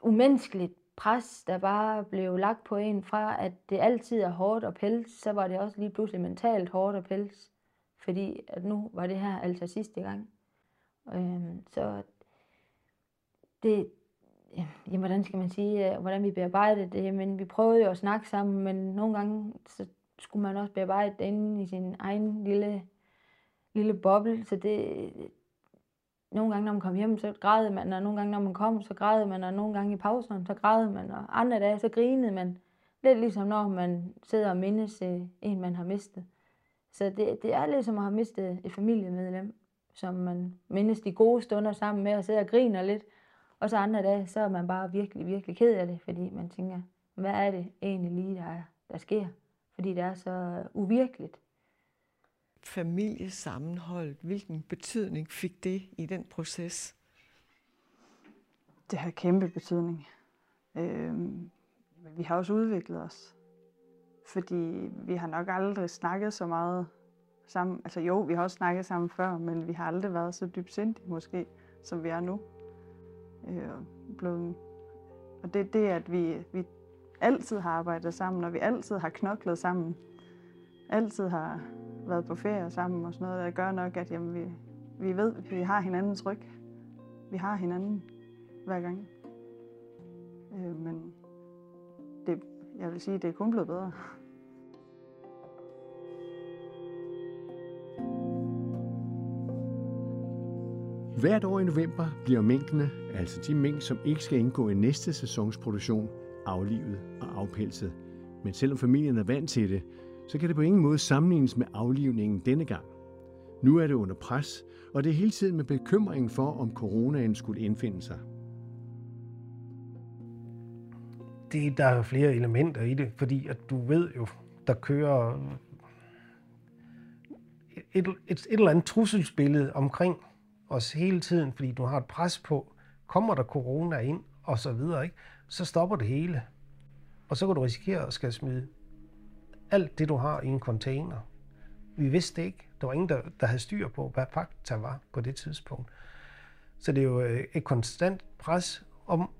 umenneskeligt pres, der bare blev lagt på en fra, at det altid er hårdt at pels, så var det også lige pludselig mentalt hårdt at pels, fordi at nu var det her altså sidste gang. Øh, så det, ja, hvordan skal man sige, øh, hvordan vi bearbejdede det, men vi prøvede jo at snakke sammen, men nogle gange så skulle man også bearbejde det inde i sin egen lille, lille boble, så det, nogle gange, når man kom hjem, så græd man, og nogle gange, når man kom, så græd man, og nogle gange i pauserne, så græd man, og andre dage, så grinede man. Lidt ligesom når man sidder og mindes øh, en, man har mistet. Så det, det er ligesom at have mistet et familiemedlem, som man mindes de gode stunder sammen med og sidder og griner lidt. Og så andre dage, så er man bare virkelig, virkelig ked af det, fordi man tænker, hvad er det egentlig lige, der, der sker? Fordi det er så uvirkeligt. Familiesammenhold, hvilken betydning fik det i den proces? Det har kæmpe betydning. Øh, men vi har også udviklet os. Fordi vi har nok aldrig snakket så meget sammen. Altså jo, vi har også snakket sammen før, men vi har aldrig været så dybsindige måske, som vi er nu. Øh, blevet, og det er det, at vi, vi altid har arbejdet sammen, og vi altid har knoklet sammen. Altid har været på ferie sammen og sådan noget, der gør nok, at jamen, vi, vi ved, at vi har hinandens ryg. Vi har hinanden hver gang. Øh, men det, jeg vil sige, det er kun blevet bedre. Hvert år i november bliver minkene, altså de mink, som ikke skal indgå i næste sæsons produktion, aflivet og afpelset. Men selvom familien er vant til det, så kan det på ingen måde sammenlignes med aflivningen denne gang. Nu er det under pres, og det er hele tiden med bekymringen for, om coronaen skulle indfinde sig. Det, der er flere elementer i det, fordi at du ved jo, der kører et, et, et eller andet trusselsbillede omkring os hele tiden, fordi du har et pres på, kommer der corona ind, og så videre, ikke? så stopper det hele. Og så kan du risikere at skal smide alt det, du har i en container. Vi vidste ikke. Der var ingen, der, der havde styr på, hvad fakta var på det tidspunkt. Så det er jo øh, et konstant pres om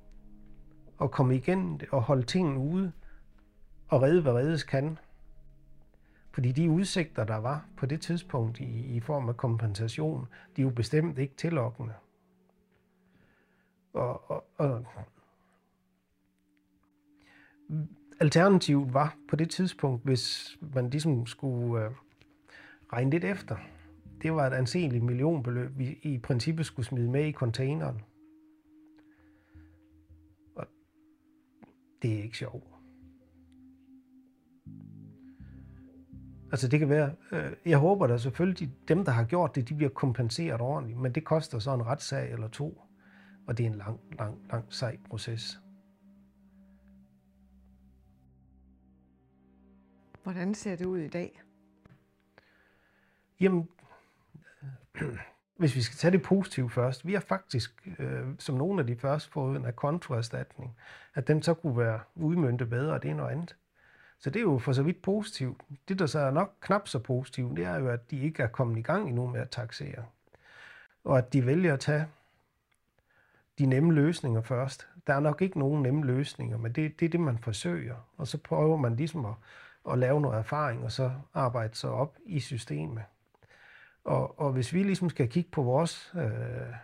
at komme igennem det og holde tingene ude og redde, hvad reddes kan. Fordi de udsigter, der var på det tidspunkt i, i form af kompensation, de er jo bestemt ikke tillokkende. Og, og, og alternativet var på det tidspunkt, hvis man ligesom skulle øh, regne lidt efter, det var et anseligt millionbeløb, vi i princippet skulle smide med i containeren. Og det er ikke sjovt. Altså det kan være, øh, jeg håber da selvfølgelig, dem der har gjort det, de bliver kompenseret ordentligt, men det koster så en retssag eller to, og det er en lang, lang, lang sej proces. Hvordan ser det ud i dag? Jamen, <clears throat> hvis vi skal tage det positive først, vi har faktisk øh, som nogle af de første fået en kontraerstatning, at den så kunne være udmyndtet bedre, det er noget andet. Så det er jo for så vidt positivt. Det, der så er nok knap så positivt, det er jo, at de ikke er kommet i gang endnu med at taxere. Og at de vælger at tage de nemme løsninger først. Der er nok ikke nogen nemme løsninger, men det, det er det, man forsøger. Og så prøver man ligesom at, at lave noget erfaring, og så arbejde sig op i systemet. Og, og hvis vi ligesom skal kigge på vores øh,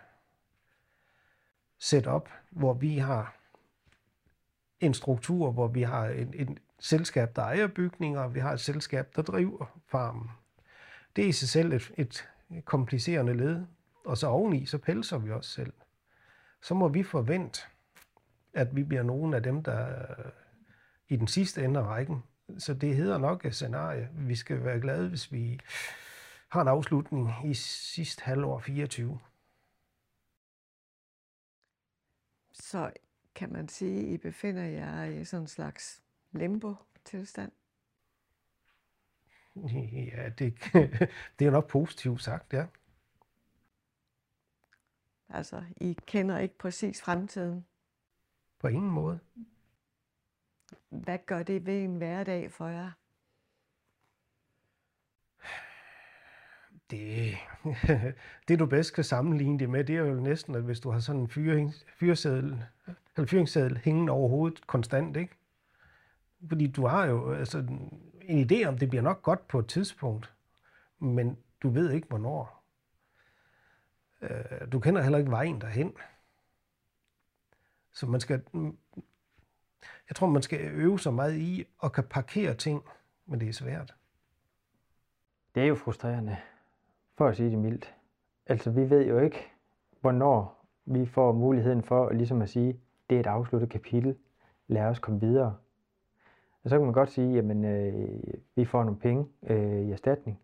setup, hvor vi har en struktur, hvor vi har en, en selskab, der ejer bygninger, og vi har et selskab, der driver farmen. Det er i sig selv et, et komplicerende led, og så oveni, så pelser vi os selv. Så må vi forvente, at vi bliver nogle af dem, der øh, i den sidste ende af rækken. Så det hedder nok et scenarie. Vi skal være glade, hvis vi har en afslutning i sidste halvår 24. Så kan man sige, at I befinder jer i sådan en slags limbo-tilstand? <laughs> Ja, det, <laughs> det er nok positivt sagt, ja. Altså, I kender ikke præcis fremtiden? På ingen måde. Hvad gør det ved en hverdag for jer? Det, <laughs> det du bedst kan sammenligne det med, det er jo næsten, at hvis du har sådan en fyring, fyreseddel, eller fyringsseddel hængende over hovedet konstant, ikke? Fordi du har jo altså, en idé om, det bliver nok godt på et tidspunkt, men du ved ikke, hvornår. Øh, du kender heller ikke vejen derhen. Så man skal, jeg tror, man skal øve sig meget i at kan parkere ting, men det er svært. Det er jo frustrerende, for at sige det mildt. Altså, vi ved jo ikke, hvornår vi får muligheden for at, ligesom at sige, det er et afsluttet kapitel, lad os komme videre. Og så kan man godt sige, jamen øh, vi får nogle penge øh, i erstatning.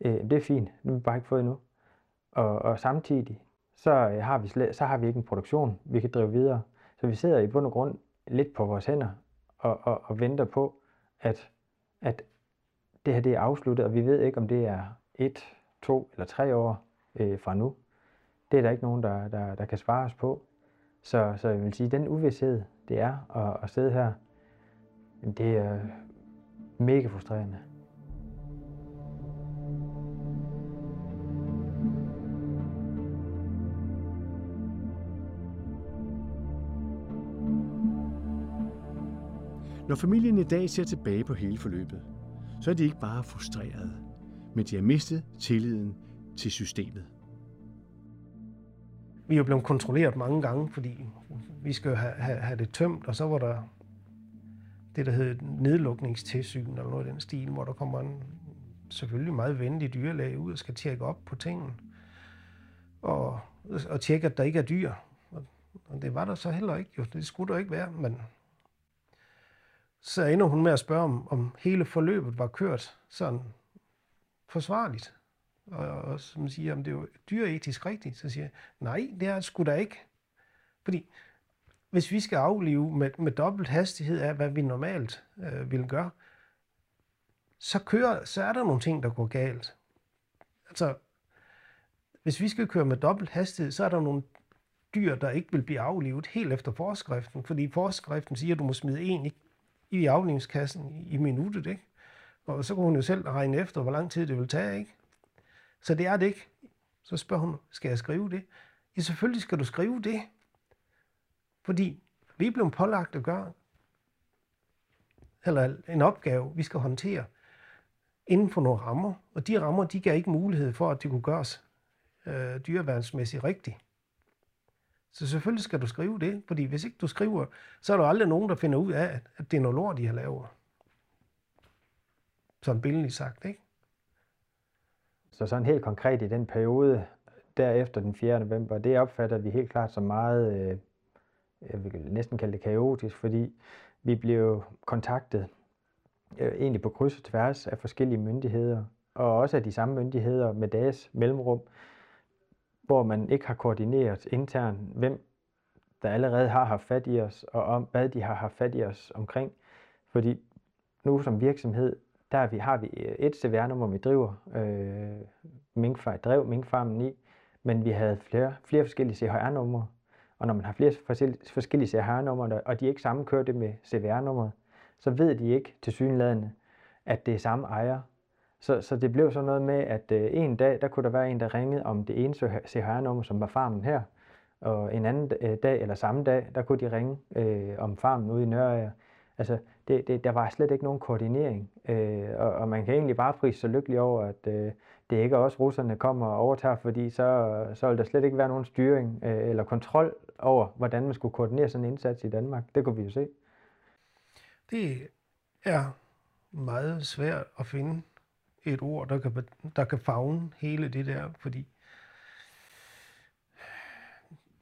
Øh, det er fint, det har vi bare ikke fået endnu. Og, og samtidig, så, øh, har vi slet, så har vi ikke en produktion, vi kan drive videre. Så vi sidder i bund og grund lidt på vores hænder og, og, og venter på, at, at det her det er afsluttet, og vi ved ikke, om det er et, to eller tre år øh, fra nu. Det er der ikke nogen, der, der, der kan svare os på. Så, så jeg vil sige, den uvidshed, det er at, at sidde her, det er mega frustrerende. Når familien i dag ser tilbage på hele forløbet, så er de ikke bare frustrerede, men de har mistet tilliden til systemet. Vi er jo blevet kontrolleret mange gange, fordi vi skal have, have, have det tømt, og så var der det, der hedder nedlukningstilsyn, eller noget af den stil, hvor der kommer en selvfølgelig meget venlig dyrlæge ud og skal tjekke op på tingene. Og, og tjekke, at der ikke er dyr. Og det var der så heller ikke. Jo. Det skulle der ikke være, men så ender hun med at spørge, om, om hele forløbet var kørt sådan forsvarligt. Og, og som siger, om det er jo dyreetisk rigtigt, så siger jeg, nej, det er sgu da ikke. Fordi hvis vi skal aflive med, med dobbelt hastighed af, hvad vi normalt øh, vil gøre, så, kører, så er der nogle ting, der går galt. Altså, hvis vi skal køre med dobbelt hastighed, så er der nogle dyr, der ikke vil blive aflivet helt efter forskriften, fordi forskriften siger, at du må smide en i, i aflivningskassen i, i minuttet, ikke? Og så kunne hun jo selv regne efter, hvor lang tid det vil tage, ikke? Så det er det ikke. Så spørger hun, skal jeg skrive det? Ja, selvfølgelig skal du skrive det. Fordi vi er blevet pålagt at gøre, eller en opgave, vi skal håndtere inden for nogle rammer. Og de rammer, de gav ikke mulighed for, at det kunne gøres øh, dyreværnsmæssigt rigtigt. Så selvfølgelig skal du skrive det, fordi hvis ikke du skriver, så er der aldrig nogen, der finder ud af, at det er noget lort, de har lavet. Sådan billedligt sagt, ikke? Så sådan helt konkret i den periode, derefter den 4. november, det opfatter vi helt klart som meget, øh, jeg vil næsten kalde det kaotisk, fordi vi blev kontaktet øh, egentlig på kryds og tværs af forskellige myndigheder, og også af de samme myndigheder med dages mellemrum, hvor man ikke har koordineret internt, hvem der allerede har haft fat i os, og om hvad de har haft fat i os omkring. Fordi nu som virksomhed, der vi, har vi øh, et CVR-nummer, vi driver øh, minkfar, drev minkfarmen i, men vi havde flere, flere forskellige CHR-numre. Og når man har flere forskellige CHR-numre, og de ikke sammenkører det med CVR-nummeret, så ved de ikke til synlædende, at det er samme ejer. Så, så det blev så noget med, at øh, en dag, der kunne der være en, der ringede om det ene CHR-nummer, som var farmen her. Og en anden øh, dag, eller samme dag, der kunne de ringe øh, om farmen ude i Nørre. Altså, det, det, der var slet ikke nogen koordinering. Øh, og, og man kan egentlig bare prise så lykkelig over, at øh, det ikke er også russerne kommer og overtager, fordi så, så vil der slet ikke være nogen styring øh, eller kontrol over, hvordan man skulle koordinere sådan en indsats i Danmark. Det kunne vi jo se. Det er meget svært at finde et ord, der kan, der kan fagne hele det der, fordi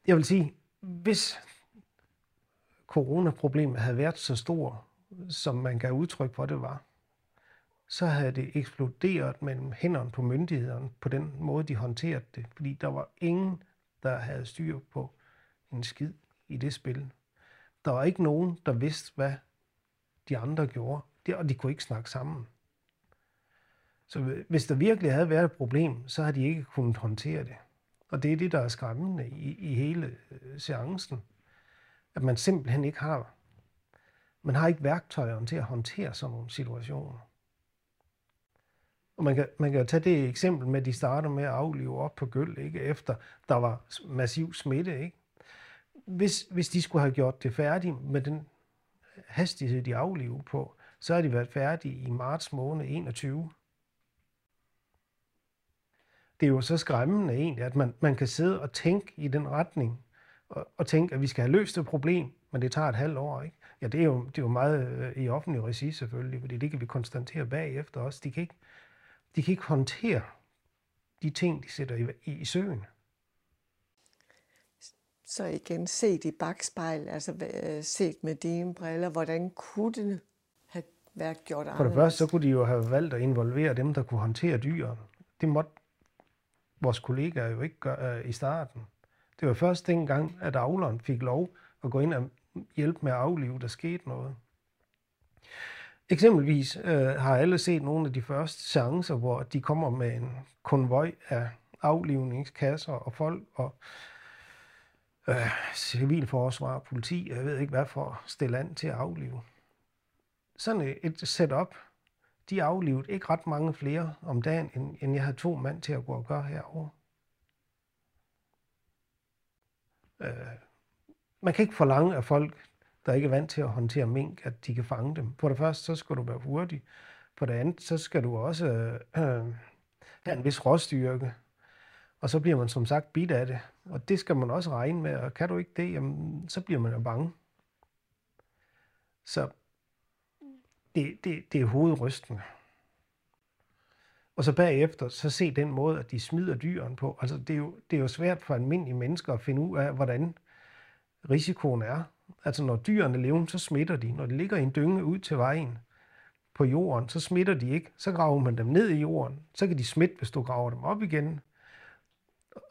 jeg vil sige, hvis coronaproblemet havde været så stor, som man kan udtrykke for det var, så havde det eksploderet mellem hænderne på myndighederne på den måde, de håndterede det. Fordi der var ingen, der havde styr på en skid i det spil. Der var ikke nogen, der vidste, hvad de andre gjorde, og de kunne ikke snakke sammen. Så hvis der virkelig havde været et problem, så havde de ikke kunnet håndtere det. Og det er det, der er skræmmende i, i hele øh, seancen. At man simpelthen ikke har, man har ikke værktøjerne til at håndtere sådan nogle situationer. Og man kan, man kan tage det eksempel med, at de starter med at aflive op på gøl, ikke? efter der var massiv smitte. Ikke? Hvis, hvis de skulle have gjort det færdigt med den hastighed, de aflive på, så har de været færdige i marts måned 21 det er jo så skræmmende egentlig, at man, man kan sidde og tænke i den retning, og, og tænke, at vi skal have løst et problem, men det tager et halvt år. Ikke? Ja, det er, jo, det er jo meget øh, i offentlig regi selvfølgelig, fordi det kan vi konstatere bagefter også. De kan ikke, de kan ikke håndtere de ting, de sætter i, i, i søen. Så igen set i bagspejl, altså øh, set med dine briller, hvordan kunne det have være gjort For det anderledes? første, så kunne de jo have valgt at involvere dem, der kunne håndtere dyr. Det måtte vores kollegaer jo ikke gør, øh, i starten. Det var først dengang, at avleren fik lov at gå ind og hjælpe med at aflive, der skete noget. Eksempelvis øh, har alle set nogle af de første chancer, hvor de kommer med en konvoj af aflivningskasser og folk og øh, civilforsvar, politi, jeg ved ikke hvad, for at stille an til at aflive. Sådan et setup, de aflivede ikke ret mange flere om dagen, end, end jeg havde to mand til at gå og gøre herovre. Øh, man kan ikke forlange af folk, der ikke er vant til at håndtere mink, at de kan fange dem. For det første, så skal du være hurtig. For det andet, så skal du også øh, <clears throat> have en vis råstyrke. Og så bliver man som sagt bidt af det. Og det skal man også regne med, og kan du ikke det, jamen, så bliver man jo bange. Så det, det, det er hovedrystende. Og så bagefter, så se den måde, at de smider dyrene på. Altså, det er jo, det er jo svært for almindelige mennesker at finde ud af, hvordan risikoen er. Altså, når dyrene lever, så smitter de. Når de ligger i en dynge ud til vejen på jorden, så smitter de ikke. Så graver man dem ned i jorden. Så kan de smitte, hvis du graver dem op igen.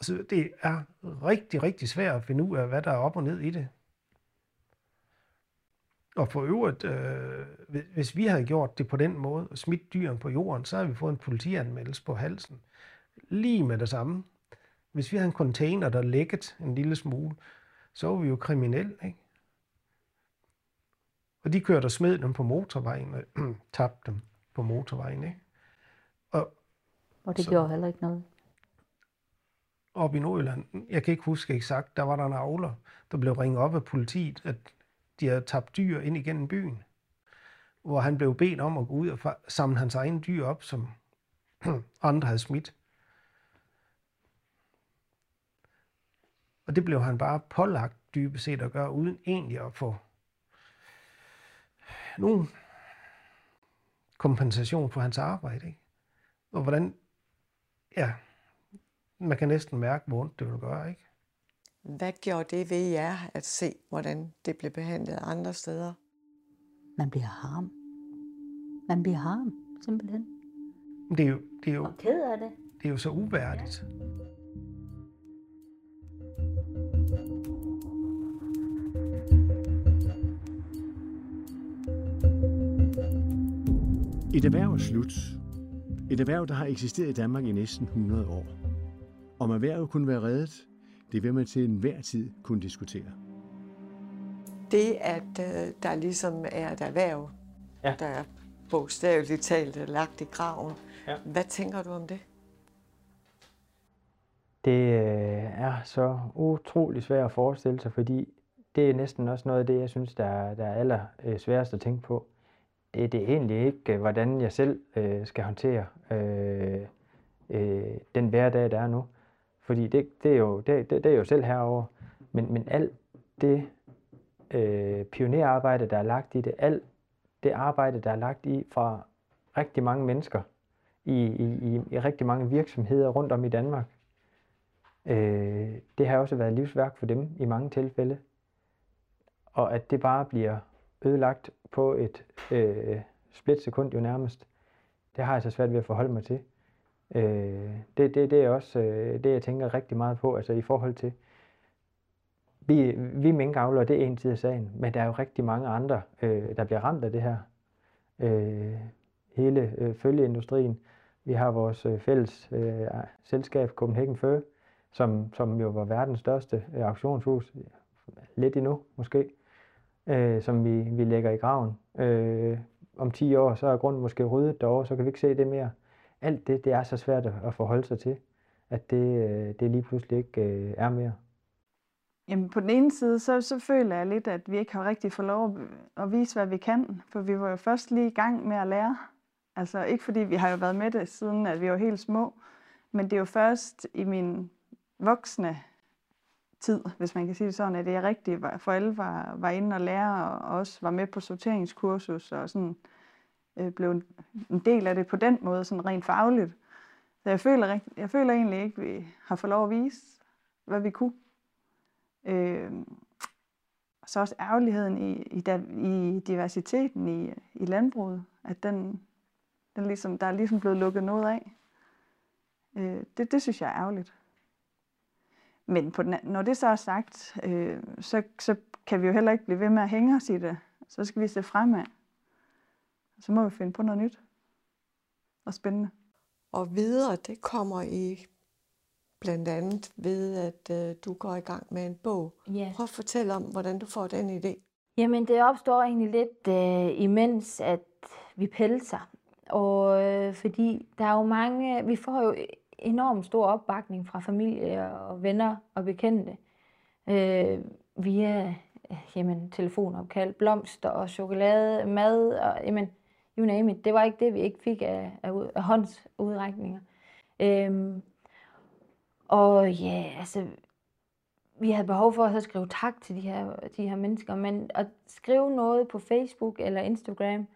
Så det er rigtig, rigtig svært at finde ud af, hvad der er op og ned i det. Og for øvrigt, øh, hvis- vi havde gjort det på den måde, og smidt dyrene på jorden, så havde vi fået en politianmeldelse på halsen. Lige med det samme. Hvis vi havde en container, der lækket en lille smule, så var vi jo kriminelle, ikke? Og de kørte og smed dem på motorvejen, og <clears throat> tabte dem på motorvejen, ikke? Og Og det Så- gjorde heller ikke noget. oppe i Nordjylland, jeg kan ikke huske eksakt, der var der en avler, der blev ringet op af politiet, at de havde tabt dyr ind igennem byen. Hvor han blev bedt om at gå ud og samle hans egne dyr op, som <clears throat> andre havde smidt. Og det blev han bare pålagt dybest set at gøre, uden egentlig at få nogen kompensation for hans arbejde. Ikke? Og hvordan, ja, man kan næsten mærke, hvor ondt det vil gøre, ikke? Hvad gjorde det ved jer at se, hvordan det blev behandlet andre steder? Man bliver harm. Man bliver harm, simpelthen. Det er jo, det er jo, Og ked af det. det er jo så uværdigt. Et erhverv er slut. Et erhverv, der har eksisteret i Danmark i næsten 100 år. Om erhvervet kunne være reddet, det vil man til enhver tid kunne diskutere. Det, at øh, der ligesom er et erhverv, Ja. der er bogstaveligt talt lagt i graven. Ja. Hvad tænker du om det? Det øh, er så utrolig svært at forestille sig, fordi det er næsten også noget af det, jeg synes, der er, der er aller øh, sværest at tænke på. Det, det er egentlig ikke, øh, hvordan jeg selv øh, skal håndtere øh, øh, den hverdag, der er nu. Fordi det, det, er, jo, det, det, det er jo selv herover. Men, men alt det øh, pionerarbejde, der er lagt i det, alt det arbejde, der er lagt i fra rigtig mange mennesker i, i, i, i rigtig mange virksomheder rundt om i Danmark, Øh, det har også været livsværk for dem i mange tilfælde. Og at det bare bliver ødelagt på et øh, splitsekund jo nærmest, det har jeg så svært ved at forholde mig til. Øh, det, det, det er også øh, det, jeg tænker rigtig meget på, altså i forhold til, vi, vi minkavlere, det er en tid af sagen, men der er jo rigtig mange andre, øh, der bliver ramt af det her. Øh, hele øh, følgeindustrien. Vi har vores øh, fælles øh, selskab, Copenhagen Fur, som, som jo var verdens største øh, auktionshus, lidt endnu måske, øh, som vi, vi lægger i graven. Øh, om 10 år, så er grunden måske ryddet derovre, så kan vi ikke se det mere. Alt det, det er så svært at, forholde sig til, at det, øh, det lige pludselig ikke øh, er mere. Jamen på den ene side, så, så føler jeg lidt, at vi ikke har rigtig fået lov at- at vise, hvad vi kan. For vi var jo først lige i gang med at lære. Altså ikke fordi vi har jo været med det, siden at vi var helt små. Men det er jo først i min voksne tid, hvis man kan sige det sådan, at jeg rigtig var, for alle var, var inde og lære, og også var med på sorteringskursus, og sådan øh, Øh, blev en, del af det på den måde, sådan rent fagligt. Så jeg føler, jeg føler egentlig ikke, at vi har fået lov at vise, hvad vi kunne. Øh, og så også ærgerligheden i, i, da- i diversiteten i, i landbruget. At den, den ligesom, der er ligesom blevet lukket noget af. Øh, det, det synes jeg er ærgerligt. Men på den, når det så er sagt, øh, så, så kan vi jo heller ikke blive ved med at hænge os i det. Så skal vi se fremad. Så må vi finde på noget nyt og spændende. Og videre, det kommer I blandt andet ved, at øh, du går i gang med en bog. Ja. Prøv at fortælle om, hvordan du får den idé. Jamen, det opstår egentlig lidt øh, imens, at vi pelser. Og øh, fordi der er jo mange, vi får jo enormt stor opbakning fra familie og venner og bekendte øh, via øh, jamen, telefonopkald, blomster og chokolade, mad og jamen, you name it. Det var ikke det, vi ikke fik af, af, af håndsudrækninger. Øhm, og ja, altså, vi havde behov for at så skrive tak til de her, de her mennesker, men at skrive noget på Facebook eller Instagram,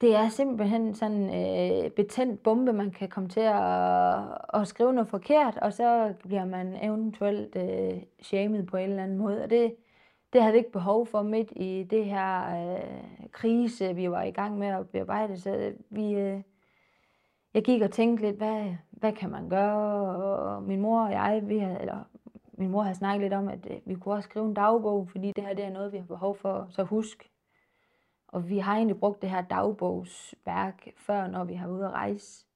det er simpelthen sådan en øh, betændt bombe, man kan komme til at, at skrive noget forkert, og så bliver man eventuelt øh, shamed på en eller anden måde. Og det, det havde vi ikke behov for midt i det her øh, krise, vi var i gang med at bearbejde. Så øh, vi, øh, jeg gik og tænkte lidt, hvad, hvad kan man gøre? Og min mor og jeg, vi havde, eller min mor havde snakket lidt om, at øh, vi kunne også skrive en dagbog, fordi det her det er noget, vi har behov for så husk. Og vi har egentlig brugt det her dagbogsværk før, når vi har været ude at rejse,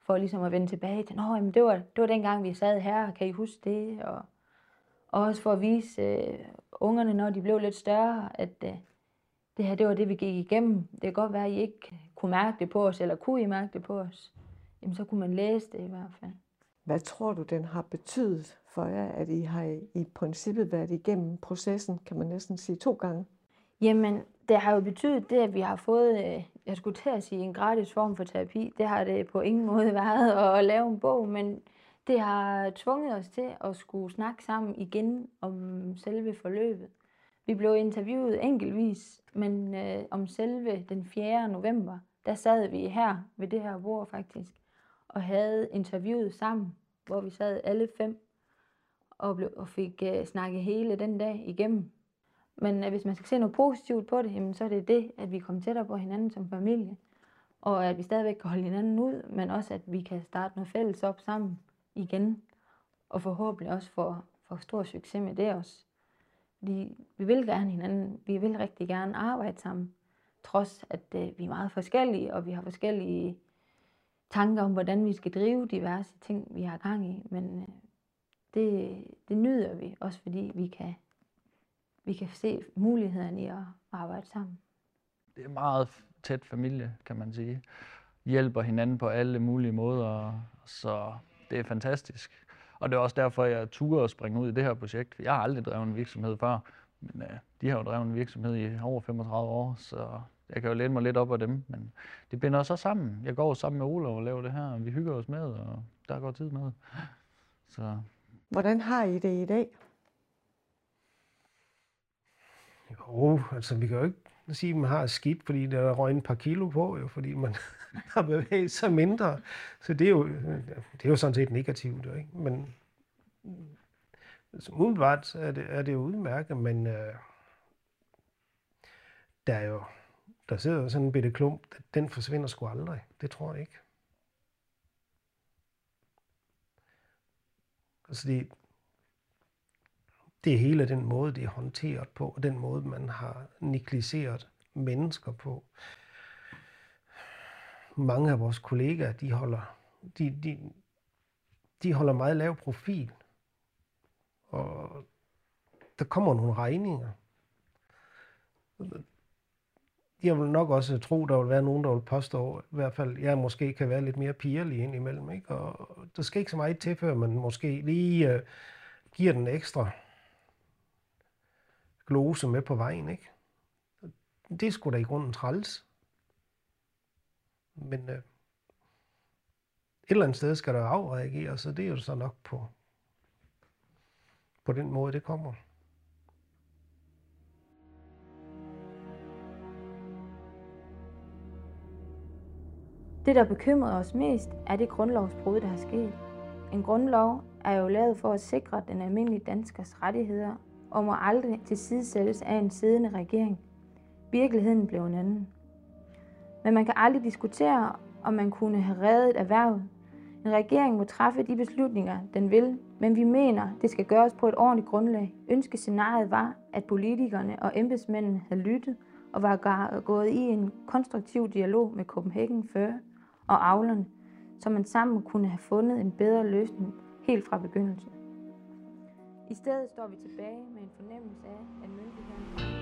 for ligesom at vende tilbage til, Nå, jamen, det, var, det var dengang, vi sad her, kan I huske det? Og, og også for at vise øh, ungerne, når de blev lidt større, at øh, det her, det var det, vi gik igennem. Det kan godt være, at I ikke kunne mærke det på os, eller kunne I mærke det på os? Jamen, så kunne man læse det i hvert fald. Hvad tror du, den har betydet for jer, at I har i- princippet været igennem processen, kan man næsten sige to gange? Jamen, det har jo betydet det, at vi har fået, øh, jeg skulle til at sige, en gratis form for terapi. Det har det på ingen måde <laughs> været at lave en bog, men det har tvunget os til at skulle snakke sammen igen om selve forløbet. Vi blev interviewet enkeltvis, men øh, om selve den 4. november, der sad vi her ved det her bord faktisk, og havde interviewet sammen, hvor vi sad alle fem og, blev, og fik øh, snakket hele den dag igennem. Men øh, hvis man skal se noget positivt på det, jamen, så er det det, at vi kom tættere på hinanden som familie. Og at vi stadigvæk kan holde hinanden ud, men også at vi kan starte noget fælles op sammen igen. Og forhåbentlig også får, får stor succes med det også. Fordi vi vil gerne hinanden, vi vil rigtig gerne arbejde sammen. Trods at øh, vi er meget forskellige, og vi har forskellige tanker om, hvordan vi skal drive diverse ting, vi har gang i. Men øh, det, det nyder vi, også fordi vi kan vi kan se mulighederne i at arbejde sammen. Det er meget tæt familie, kan man sige. Hjælper hinanden på alle mulige måder, så det er fantastisk. Og det er også derfor, jeg turde at springe ud i det her projekt. Jeg har aldrig drevet en virksomhed før, men uh, de har jo drevet en virksomhed i over 35 år, så jeg kan jo læne mig lidt op af dem. Men det binder os også sammen. Jeg går sammen med Ola og laver det her, og vi hygger os med, og der går tid med. Så Hvordan har I det i dag? Jo, altså vi kan jo ikke sige, at man har skidt, fordi der er røget et par kilo på, jo, fordi man <laughs> har bevæget sig mindre. Så det er jo, det er jo sådan set negativt, jo, ikke? Men altså, umiddelbart er det, er det jo udmærket, men øh, der er jo, der sidder jo sådan en bitte klump, den forsvinder sgu aldrig. Det tror jeg ikke. Altså det, det er hele den måde, det er håndteret på, og den måde, man har negligeret mennesker på. Mange af vores kollegaer, de holder, de, de, de holder meget lav profil. Og der kommer nogle regninger. Jeg vil nok også tro, der vil være nogen, der vil påstå, i hvert fald, jeg måske kan være lidt mere pigerlig indimellem. Ikke? Og der skal ikke så meget til, før man måske lige øh, giver den ekstra glose med på vejen, ikke? Det skulle da i grunden træls. Men øh, et eller andet sted skal der afreagere, så det er jo så nok på, på den måde, det kommer. Det, der bekymrede os mest, er det grundlovsbrud, der har sket. En grundlov er jo lavet for at sikre den almindelige danskers rettigheder og må aldrig tilsidesættes af en siddende regering. Virkeligheden blev en anden. Men man kan aldrig diskutere, om man kunne have reddet erhvervet. En regering må træffe de beslutninger, den vil, men vi mener, det skal gøres på et ordentligt grundlag. Ønskescenariet var, at politikerne og embedsmændene havde lyttet og var gået i en konstruktiv dialog med Copenhagen Før og avlerne, så man sammen kunne have fundet en bedre løsning helt fra begyndelsen. I stedet står vi tilbage med en fornemmelse af, at myndighederne